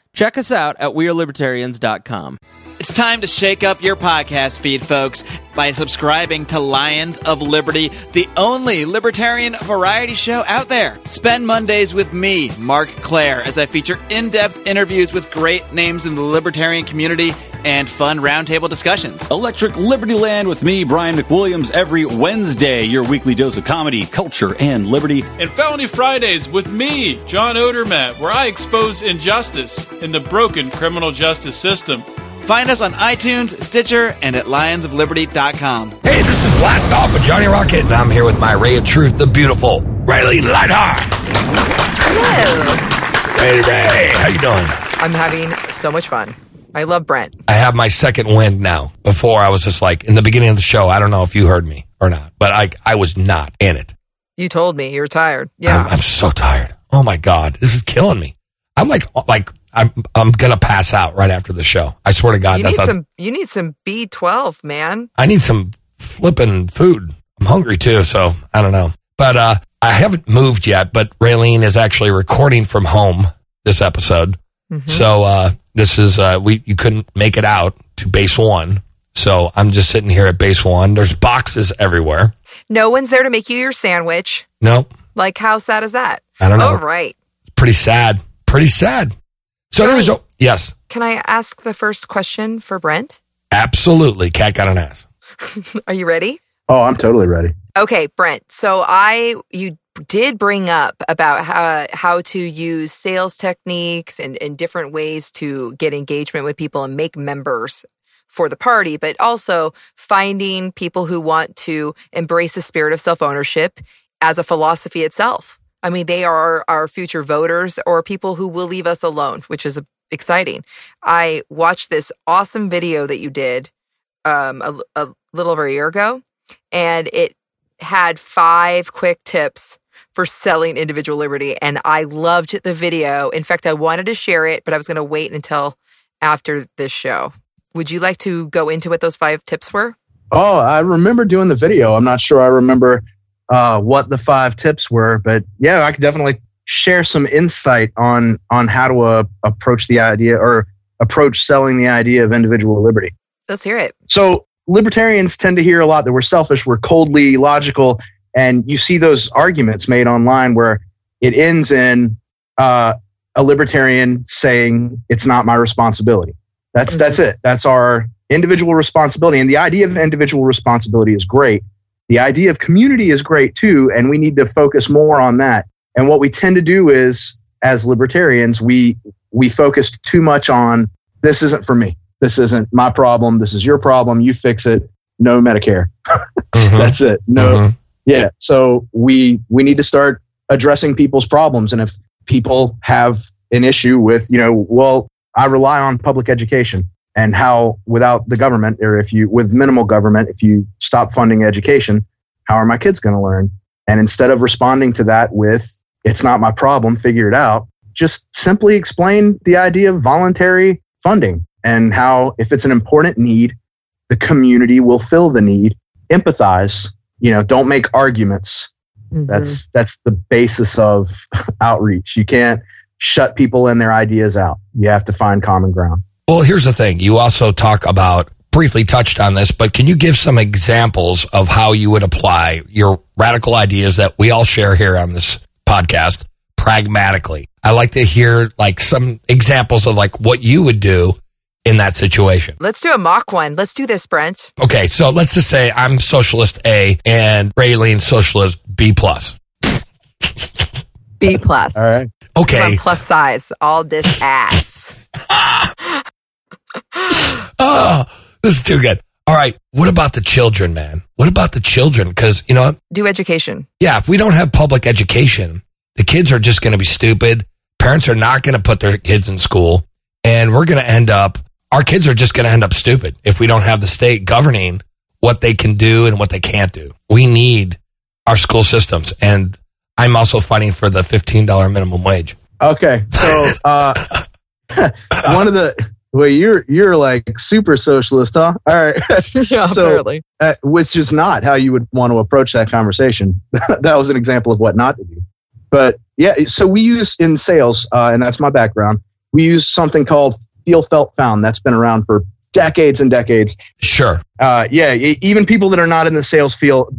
check us out at WeAreLibertarians.com. It's time to shake up your podcast feed, folks, by subscribing to Lions of Liberty, the only libertarian variety show out there. Spend Mondays with me, Marc Clair, as I feature in depth interviews with great names in the libertarian community and fun roundtable discussions. Electric Liberty Land with me, Brian McWilliams, every Wednesday, your weekly dose of comedy, culture, and liberty. And Felony Fridays with me, John Odermatt, where I expose injustice in the broken criminal justice system. Find us on iTunes, Stitcher, and at lionsofliberty.com. Hey, this is Blast Off with Johnny Rocket, and I'm here with my Ray of Truth, the beautiful Raylene Lightheart. Hello. Hey, Ray, how you doing? I'm having so much fun. I love Brent. I have my second wind now. Before I was just like in the beginning of the show. I don't know if you heard me or not, but I I was not in it. You told me you were tired. Yeah. I'm, I'm so tired. Oh my god, this is killing me. I'm like like I'm I'm gonna pass out right after the show. I swear to God, you that's need some you need some B12, man. I need some flipping food. I'm hungry too, so I don't know. But uh I haven't moved yet, but Raylene is actually recording from home this episode. Mm-hmm. So uh this is uh we you couldn't make it out to base one. So I'm just sitting here at base one. There's boxes everywhere. No one's there to make you your sandwich. Nope. Like how sad is that? I don't know. All right. Pretty sad. Pretty sad. So anyways, oh, yes, Can I ask the first question for Brent? absolutely. Cat got an ass. Are you ready? Oh, I'm totally ready. Okay, Brent. So I you did bring up about how how to use sales techniques and, and different ways to get engagement with people and make members for the party, but also finding people who want to embrace the spirit of self ownership as a philosophy itself. I mean, they are our future voters or people who will leave us alone, which is exciting. I watched this awesome video that you did um, a, a little over a year ago, and it had five quick tips for selling individual liberty. And I loved the video. In fact, I wanted to share it, but I was going to wait until after this show. Would you like to go into what those five tips were? Oh, I remember doing the video. I'm not sure I remember uh, what the five tips were, but yeah, I could definitely share some insight on on how to uh, approach the idea or approach selling the idea of individual liberty. Let's hear it. So libertarians tend to hear a lot that we're selfish, we're coldly logical, and you see those arguments made online where it ends in uh, a libertarian saying it's not my responsibility. That's that's it. That's our individual responsibility, and the idea of individual responsibility is great. The idea of community is great too, and we need to focus more on that. And what we tend to do is, as libertarians, we we focus too much on this isn't for me. This isn't my problem. This is your problem. You fix it. No Medicare. Mm-hmm. That's it. No. Mm-hmm. Yeah. So we we need to start addressing people's problems, and if people have an issue with, you know, well, I rely on public education and how without the government or if you with minimal government if you stop funding education how are my kids going to learn? And instead of responding to that with it's not my problem figure it out just simply explain the idea of voluntary funding and how if it's an important need the community will fill the need empathize you know don't make arguments. Mm-hmm. That's that's the basis of outreach. You can't shut people and their ideas out. You have to find common ground Well, here's the thing. You also talk about briefly touched on this, but can you give some examples of how you would apply your radical ideas that we all share here on this podcast pragmatically? I like to hear like some examples of like what you would do in that situation. Let's do a mock one. Let's do this, Brent. Okay, so let's just say I'm socialist A and Raylene socialist B plus. B plus. All right. Okay. From plus size. All this ass. Oh, this is too good. All right. What about the children, man? What about the children? Because, you know. Do education. yeah, if we don't have public education, the kids are just going to be stupid. Parents are not going to put their kids in school. And we're going to end up, our kids are just going to end up stupid if we don't have the state governing what they can do and what they can't do. We need our school systems. And I'm also fighting for the $15 minimum wage. Okay, so uh, one of the well, you're you're like super socialist, huh? All right, yeah, so, apparently. uh, which is not how you would want to approach that conversation. that was an example of what not to do. But yeah, so we use in sales, uh, and that's my background. We use something called feel, felt, found. That's been around for decades and decades. Sure. Uh, yeah, even people that are not in the sales field,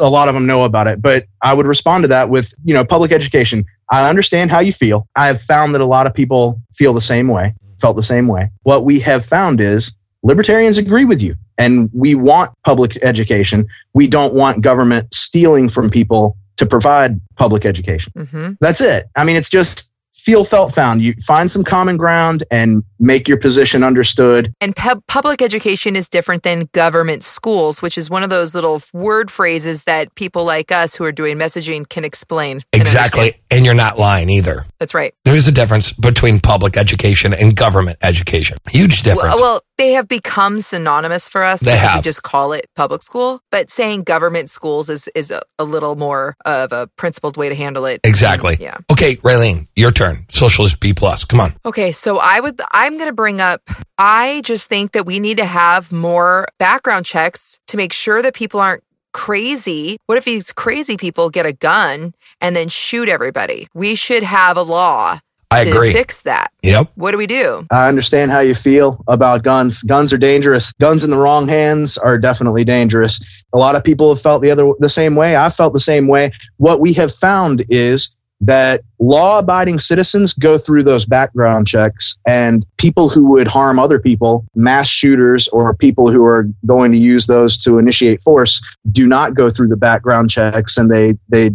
a lot of them know about it. But I would respond to that with, you know, public education. I understand how you feel. I have found that a lot of people feel the same way, felt the same way. What we have found is libertarians agree with you, and we want public education. We don't want government stealing from people to provide public education. hmm That's it. I mean, it's just feel, felt, found. You find some common ground and make your position understood. And pub- public education is different than government schools, which is one of those little word phrases that people like us who are doing messaging can explain. Exactly. And you're not lying either. That's right. There is a difference between public education and government education. Huge difference. Well, well, they have become synonymous for us. They because have. Just call it public school, but saying government schools is is a, a little more of a principled way to handle it. exactly. Yeah. Okay, Raylene, your turn. Socialist B plus. Come on. Okay, so I would I'm going to bring up I just think that we need to have more background checks to make sure that people aren't crazy. What if these crazy people get a gun and then shoot everybody? We should have a law I to agree. fix that. Yep. What do we do? I understand how you feel about guns. Guns are dangerous. Guns in the wrong hands are definitely dangerous. A lot of people have felt the other the same way. I felt the same way. What we have found is that law-abiding citizens go through those background checks and people who would harm other people, mass shooters or people who are going to use those to initiate force do not go through the background checks and they they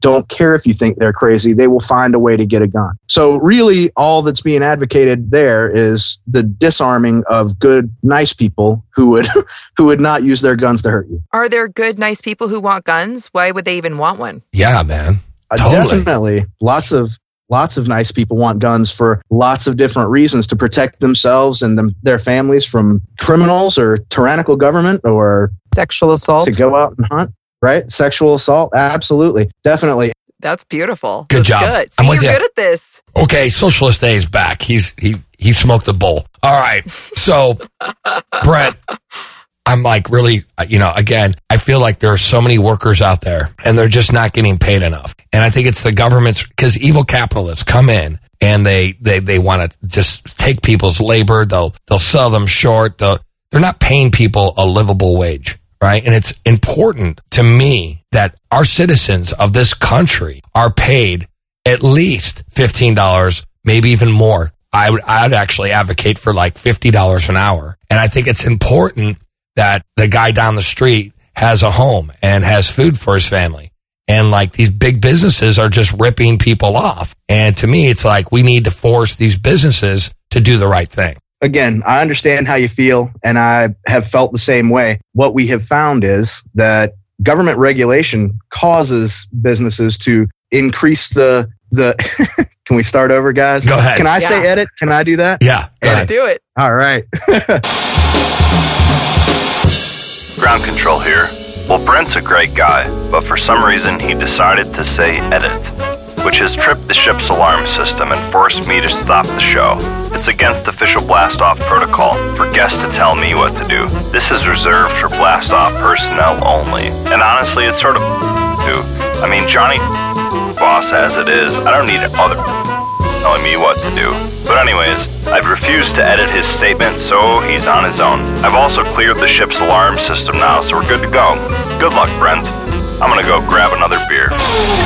don't care if you think they're crazy. They will find a way to get a gun. So really all that's being advocated there is the disarming of good, nice people who would, who would not use their guns to hurt you. Are there good nice people who want guns? Why would they even want one? Yeah, man. Uh, Totally. Definitely. Lots of, lots of nice people want guns for lots of different reasons to protect themselves and them, their families from criminals or tyrannical government or sexual assault to go out and hunt. Right? Sexual assault. Absolutely. Definitely. That's beautiful. Good That's job. Good. I'm See, with you're ya. good at this. Okay, Socialist A is back. He's he he smoked the bowl. All right. So, Brent, I'm like really, uh, you know, again, I feel like there are so many workers out there and they're just not getting paid enough. And I think it's the government's because evil capitalists come in and they they they want to just take people's labor. They'll they'll sell them short. They'll, they're not paying people a livable wage. Right. And it's important to me that our citizens of this country are paid at least $15, maybe even more. I would, I'd actually advocate for like $50 an hour. And I think it's important that the guy down the street has a home and has food for his family. And like these big businesses are just ripping people off. And to me, it's like we need to force these businesses to do the right thing. again, I understand how you feel, and I have felt the same way. What we have found is that government regulation causes businesses to increase the the. Can we start over, guys? Go ahead. Can I say edit? Can I do that? Yeah. Go ahead. do it. All right. Ground control here. Well, Brent's a great guy, but for some reason he decided to say edit, which has tripped the ship's alarm system and forced me to stop the show. It's against official blast off protocol for guests to tell me what to do. This is reserved for blast off personnel only, and honestly, it's sort of. I mean, Johnny, boss as it is, I don't need other telling me what to do. But anyways, I've refused to edit his statement, so he's on his own. I've also cleared the ship's alarm system now, so we're good to go. Good luck, Brent. I'm gonna go grab another beer.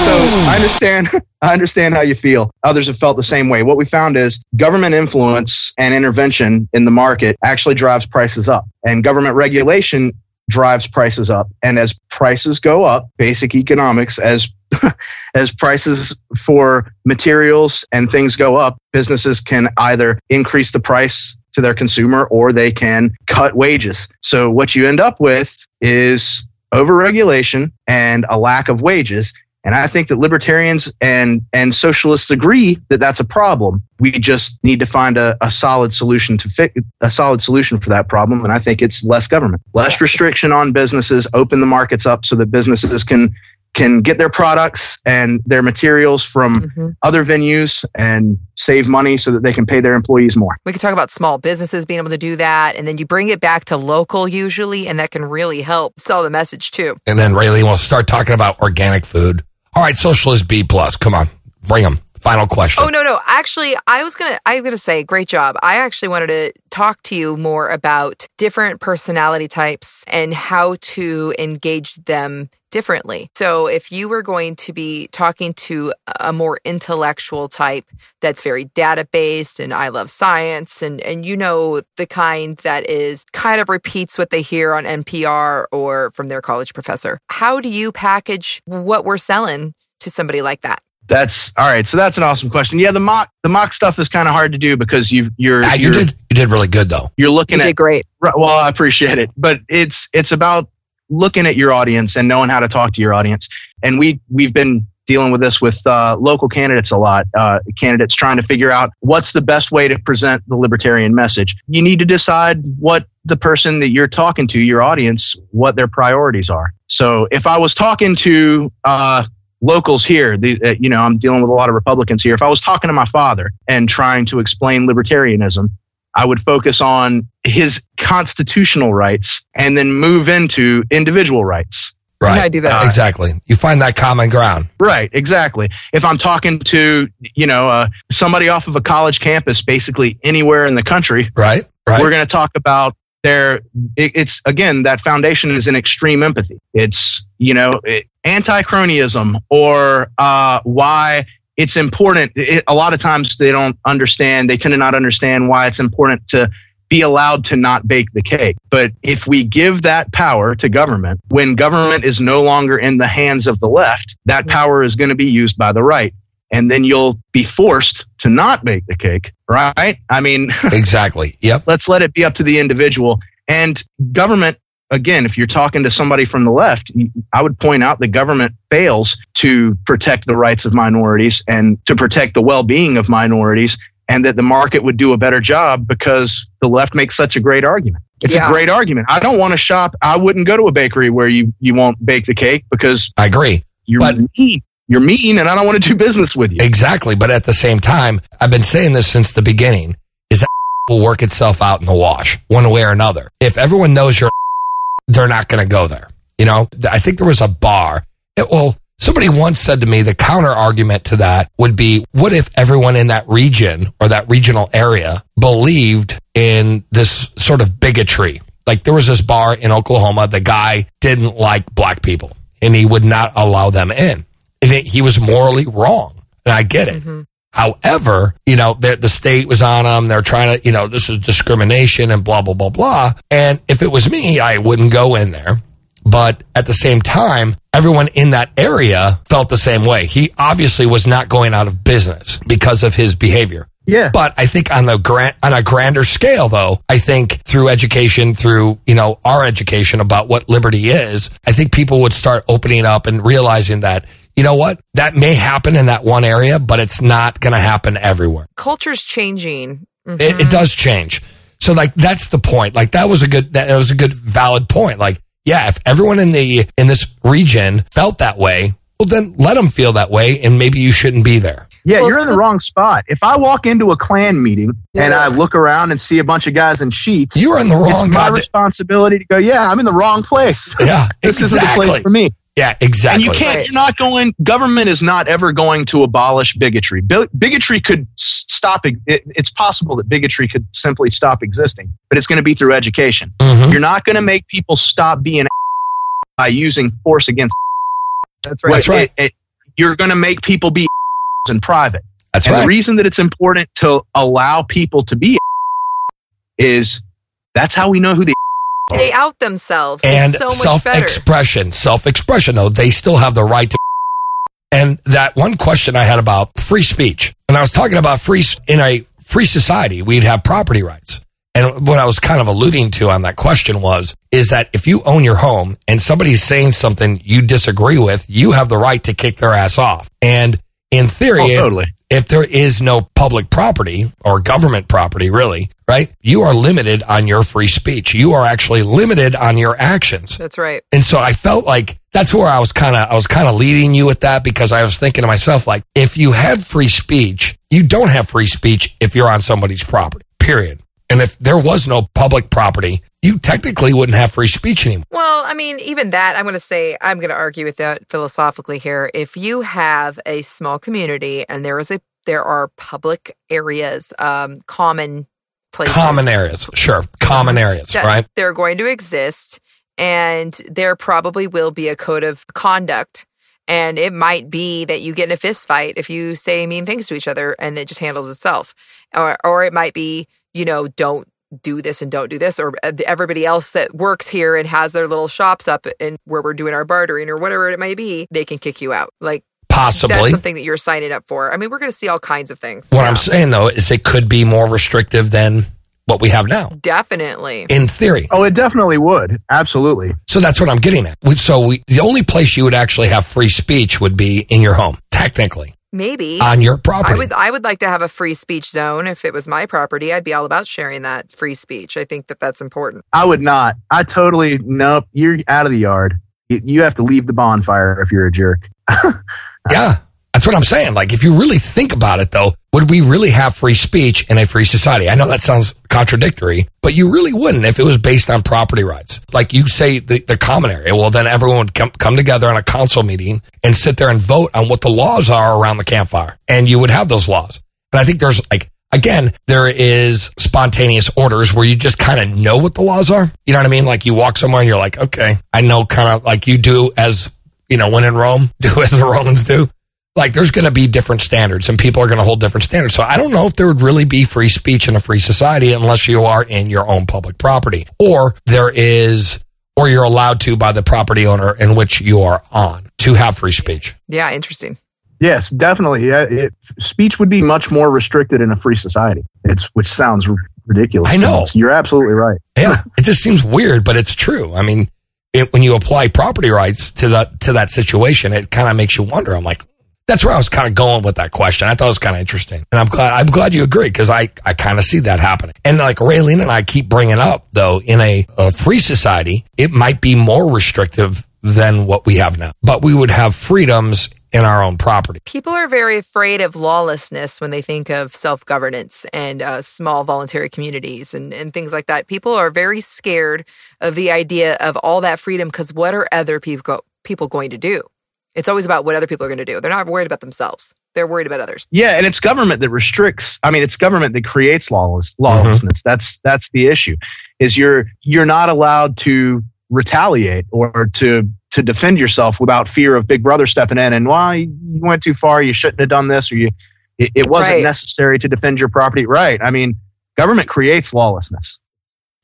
So I understand. I understand how you feel. Others have felt the same way. What we found is government influence and intervention in the market actually drives prices up, and government regulation drives prices up. And as prices go up, basic economics, as as prices for materials and things go up, businesses can either increase the price to their consumer or they can cut wages. So what you end up with is overregulation and a lack of wages. And I think that libertarians and, and socialists agree that that's a problem. We just need to find a, a solid solution to fix a solid solution for that problem. And I think it's less government, less restriction on businesses, open the markets up so that businesses can can get their products and their materials from Mhm. other venues and save money so that they can pay their employees more. We could talk about small businesses being able to do that. And then you bring it back to local usually, and that can really help sell the message too. And then Raylene will start talking about organic food. All right, socialist B plus. Come on, bring them. Final question. Oh no, no. Actually, I was gonna I was gonna say, great job. I actually wanted to talk to you more about different personality types and how to engage them differently. So if you were going to be talking to a more intellectual type that's very data based and I love science and and you know the kind that is kind of repeats what they hear on NPR or from their college professor. How do you package what we're selling to somebody like that? That's all right. So that's an awesome question. Yeah, the mock the mock stuff is kind of hard to do because you you're Ah, you you're, did you did really good though. you're looking You at great. Well, I appreciate it, but it's it's about looking at your audience and knowing how to talk to your audience. And we we've been dealing with this with uh, local candidates a lot. Uh, candidates trying to figure out what's the best way to present the libertarian message. You need to decide what the person that you're talking to, your audience, what their priorities are. So if I was talking to uh, locals here, the, uh, you know, I'm dealing with a lot of Republicans here. If I was talking to my father and trying to explain libertarianism, I would focus on his constitutional rights and then move into individual rights. Right. I do that. Uh, exactly. You find that common ground. Right, exactly. If I'm talking to, you know, uh, somebody off of a college campus, basically anywhere in the country, Right. Right. we're going to talk about their, it, it's again, that foundation is in extreme empathy. It's, you know, it, anti cronyism or uh, why it's important. It, a lot of times they don't understand, they tend to not understand why it's important to be allowed to not bake the cake. But if we give that power to government, when government is no longer in the hands of the left, that power is going to be used by the right. And then you'll be forced to not bake the cake, right? I mean, exactly. Yep. let's let it be up to the individual. And government, again, if you're talking to somebody from the left, I would point out the government fails to protect the rights of minorities and to protect the well being of minorities, and that the market would do a better job because the left makes such a great argument. It's Yeah. a great argument. I don't want to shop. I wouldn't go to a bakery where you, you won't bake the cake because I agree. you're But- mean. You're mean, and I don't want to do business with you. Exactly. But at the same time, I've been saying this since the beginning is that will work itself out in the wash one way or another. If everyone knows you're they're not going to go there. You know, I think there was a bar. It, well, somebody once said to me the counter argument to that would be what if everyone in that region or that regional area believed in this sort of bigotry? Like there was this bar in Oklahoma, the guy didn't like black people and he would not allow them in. And it, he was morally wrong. And I get it. Mm-hmm. However, you know, the, the state was on them. They're trying to, you know, this is discrimination and blah, blah, blah, blah. And if it was me, I wouldn't go in there. But at the same time, everyone in that area felt the same way. He obviously was not going out of business because of his behavior. Yeah. But I think on the grand, on a grander scale though, I think through education, through, you know, our education about what liberty is, I think people would start opening up and realizing that, you know what, that may happen in that one area, but it's not going to happen everywhere. Culture's changing. Mhm. It, it does change. So like, that's the point. Like that was a good, that was a good valid point. Like, yeah, if everyone in the, in this region felt that way, well, then let them feel that way and maybe you shouldn't be there. Yeah, you're in the wrong spot. If I walk into a Klan meeting and I look around and see a bunch of guys in sheets, You are in the wrong. It's my god- responsibility to go. Yeah, I'm in the wrong place. Yeah, this isn't the place for me. Yeah, exactly. And you can't. You're not going. Government is not ever going to abolish bigotry. Bi- bigotry could s- stop. It, it's possible that bigotry could simply stop existing, but it's going to be through education. Mm-hmm. You're not going to make people stop being by using force against. That's right. That's right. It- it- you're going to make people be in private. That's and right. the reason that it's important to allow people to be is that's how we know who the They out themselves. And so much self expression. Self expression, though, they still have the right to. And that one question I had about free speech, and I was talking about free in a free society, we'd have property rights. And what I was kind of alluding to on that question was, is that if you own your home and somebody's saying something you disagree with, you have the right to kick their ass off. And in theory, Oh, if- totally. if there is no public property or government property, really, right? You are limited on your free speech. You are actually limited on your actions. That's right. And so I felt like that's where I was kind of, I was kind of leading you with that because I was thinking to myself, like, if you had free speech, you don't have free speech if you're on somebody's property, period. And if there was no public property, you technically wouldn't have free speech anymore. Well, I mean, even that, I'm going to say, I'm going to argue with that philosophically here. If you have a small community and there is a, there are public areas, um, common places. Common areas, sure. Common areas, right? They're going to exist, and there probably will be a code of conduct. And it might be that you get in a fist fight if you say mean things to each other, and it just handles itself. Or, or it might be, you know, don't do this and don't do this, or uh, everybody else that works here and has their little shops up and where we're doing our bartering or whatever it may be, they can kick you out. Like Possibly. that's something that you're signing up for. I mean, we're going to see all kinds of things. What I'm saying though is it could be more restrictive than what we have now. Definitely. In theory. Oh, it definitely would. Absolutely. So that's what I'm getting at. So we, the only place you would actually have free speech would be in your home, technically. Maybe On your property. I would I would like to have a free speech zone if it was my property. I'd be all about sharing that free speech. I think that that's important. I would not. I totally nope. You're out of the yard. You, you have to leave the bonfire if you're a jerk. Yeah. That's what I'm saying. Like, if you really think about it, though, would we really have free speech in a free society? I know that sounds contradictory, but you really wouldn't if it was based on property rights. Like you say, the, the common area. Well, then everyone would come, come together on a council meeting and sit there and vote on what the laws are around the campfire. And you would have those laws. And I think there's like, again, there is spontaneous orders where you just kind of know what the laws are. You know what I mean? Like you walk somewhere and you're like, okay, I know kind of like you do as, you know, when in Rome, do as the Romans do like there's going to be different standards and people are going to hold different standards. So I don't know if there would really be free speech in a free society unless you are in your own public property or there is, or you're allowed to by the property owner in which you are on to have free speech. Yeah, interesting. Yes, definitely. Yeah, it, speech would be much more restricted in a free society. It's which sounds ridiculous. I know. You're absolutely right. Yeah. It just seems weird, but it's true. I mean, it, when you apply property rights to that, to that situation, it kind of makes you wonder. I'm like, that's where I was kind of going with that question. I thought it was kind of interesting. And I'm glad, I'm glad you agree because I, I kind of see that happening. And like Raylene and I keep bringing up though, in a, a free society, it might be more restrictive than what we have now, but we would have freedoms in our own property. People are very afraid of lawlessness when they think of self governance and uh, small voluntary communities and, and things like that. People are very scared of the idea of all that freedom because what are other people, people going to do? It's always about what other people are going to do. They're not worried about themselves, they're worried about others. Yeah, and it's government that restricts. I mean, it's government that creates lawless mm-hmm. lawlessness. That's that's the issue. Is you're you're not allowed to retaliate or to to defend yourself without fear of Big Brother stepping in and why you went too far. You shouldn't have done this, or you it, it wasn't Right. necessary to defend your property. Right? I mean, government creates lawlessness.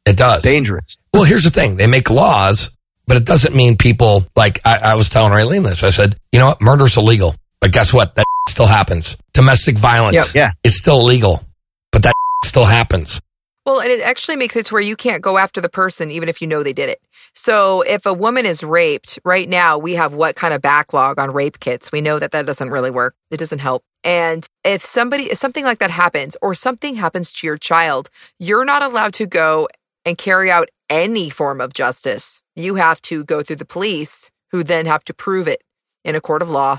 It does. Dangerous. Well, here's the thing. They make laws, but it doesn't mean people like I, I was telling Raylene this. I said, you know what, murder's illegal, but guess what? That still happens. Domestic violence, Yep. Yeah. is still illegal, but that still happens. Well, and it actually makes it to where you can't go after the person even if you know they did it. So if a woman is raped, right now we have what kind of backlog on rape kits? We know that that doesn't really work. It doesn't help. And if somebody, if something like that happens or something happens to your child, you're not allowed to go and carry out any form of justice. You have to go through the police who then have to prove it in a court of law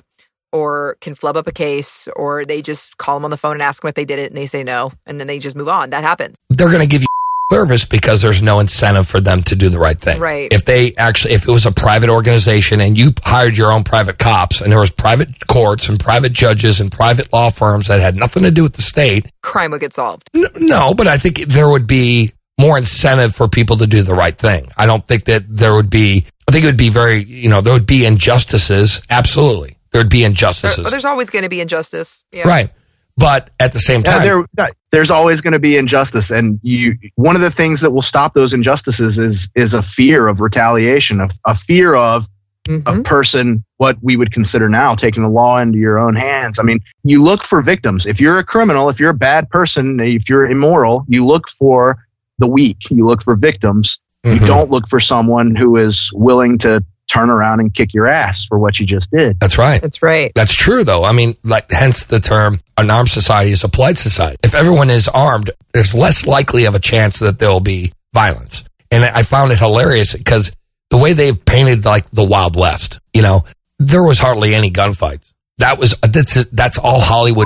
or can flub up a case or they just call them on the phone and ask them if they did it and they say no and then they just move on. That happens. They're going to give you service because there's no incentive for them to do the right thing. Right. If they actually, if it was a private organization and you hired your own private cops and there was private courts and private judges and private law firms that had nothing to do with the state, Crime would get solved. No, but I think there would be more incentive for people to do the right thing. I don't think that there would be, I think it would be very, you know, there would be injustices. Absolutely. There would be There- injustices. there's always going to be injustice. Yeah. Right. But at the same Yeah, time, there, there's always going to be injustice, and you. One of the things that will stop those injustices is is a fear of retaliation, a, a fear of mm-hmm. a person what we would consider now taking the law into your own hands. I mean, you look for victims. If you're a criminal, if you're a bad person, if you're immoral, you look for the weak. You look for victims. You mm-hmm. don't look for someone who is willing to turn around and kick your ass for what you just did. That's right. That's right. That's true, though. I mean, like, hence the term an armed society is a polite society. If everyone is armed, there's less likely of a chance that there'll be violence. And I found it hilarious because the way they've painted like the Wild West, you know, there was hardly any gunfights. That was, that's, that's all Hollywood.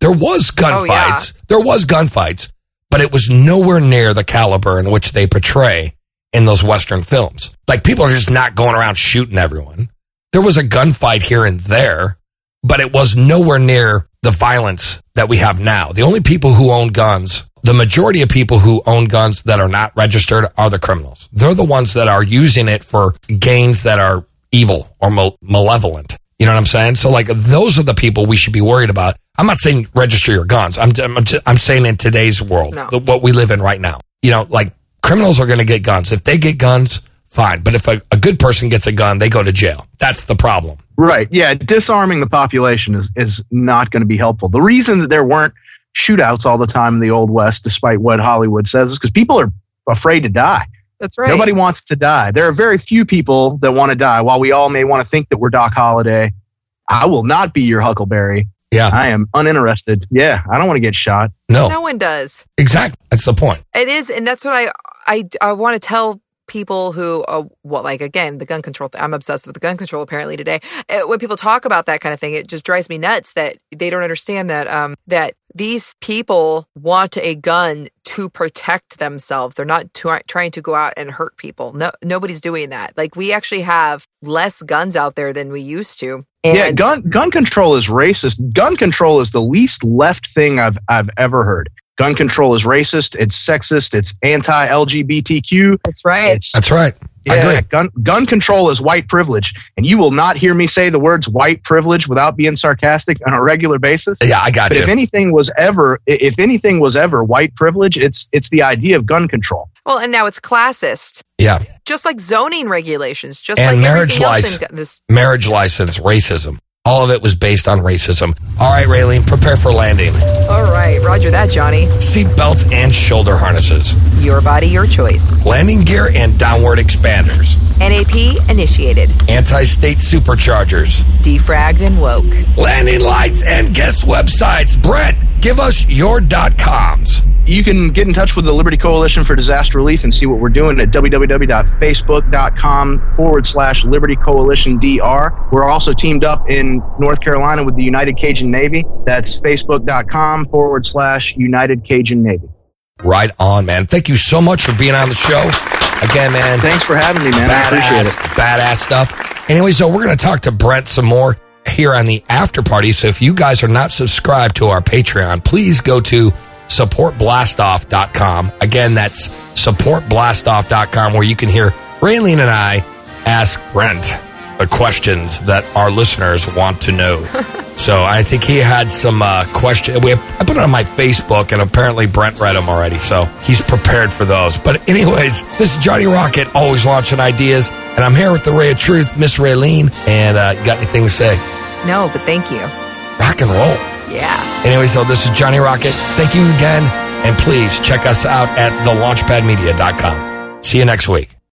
There was Oh, yeah. gunfights. There was gunfights, but it was nowhere near the caliber in which they portray in those Western films. Like people are just not going around shooting everyone. There was a gunfight here and there, but it was nowhere near the violence that we have now. The only people who own guns, the majority of people who own guns that are not registered are the criminals. They're the ones that are using it for gains that are evil or malevolent. You know what I'm saying? So like those are the people we should be worried about. I'm not saying register your guns. I'm I'm, I'm saying in today's world, No. the, what we live in right now. You know, like criminals are going to get guns. If they get guns, fine. But if a, a good person gets a gun, they go to jail. That's the problem. Right. Yeah. Disarming the population is, is not going to be helpful. The reason that there weren't shootouts all the time in the Old West, despite what Hollywood says, is because people are afraid to die. That's right. Nobody wants to die. There are very few people that want to die. While we all may want to think that we're Doc Holliday, I will not be your Huckleberry. Yeah. I am uninterested. Yeah. I don't want to get shot. No. No one does. Exactly. That's the point. It is, and that's what I I I want to tell people who uh, well like again the gun control th- i'm obsessed with the gun control apparently today Uh, when people talk about that kind of thing it just drives me nuts that they don't understand that um that these people want a gun to protect themselves they're not try- trying to go out and hurt people no nobody's doing that like we actually have less guns out there than we used to yeah, gun gun control is racist. Gun control is the least left thing I've I've ever heard. Gun control is racist. It's sexist. It's anti-LGBTQ. That's right. That's right. Yeah, gun gun control is white privilege, and you will not hear me say the words white privilege without being sarcastic on a regular basis. Yeah, I got but you. if anything was ever, if anything was ever white privilege, it's it's the idea of gun control. well and now it's classist Yeah. just like zoning regulations just and like marriage license, this marriage license, racism. All of it was based on racism. All right, Raylene, prepare for landing. all right roger that johnny Seat belts and shoulder harnesses, your body your choice landing gear and downward expanders, nap initiated anti-state superchargers, defragged and woke landing lights and guest websites. Brent, give us your dot coms. You can get in touch with the Liberty Coalition for Disaster Relief and see what we're doing at www.facebook.com forward slash Liberty Coalition DR. We're also teamed up in North Carolina with the United Cajun Navy. That's facebook.com forward slash United Cajun Navy. Right on, man. Thank you so much for being on the show. Again, man. Thanks for having me, man. I appreciate Badass, badass stuff. Anyway, so we're going to talk to Brent some more here on the after party. So if you guys are not subscribed to our Patreon, please go to supportblastoff.com. Again, that's supportblastoff.com where you can hear Raylene and I ask Brent the questions that our listeners want to know. so I think he had some uh, question. We, I put it on my Facebook, and apparently Brent read them already. So he's prepared for those. But anyways, this is Johnny Rocket, always launching ideas. And I'm here with the Ray of Truth, Miss Raylene. And uh, you got anything to say? No, but thank you. Rock and roll. Yeah. Anyway, so this is Johnny Rocket. Thank you again. And please check us out at thelaunchpadmedia.com. See you next week.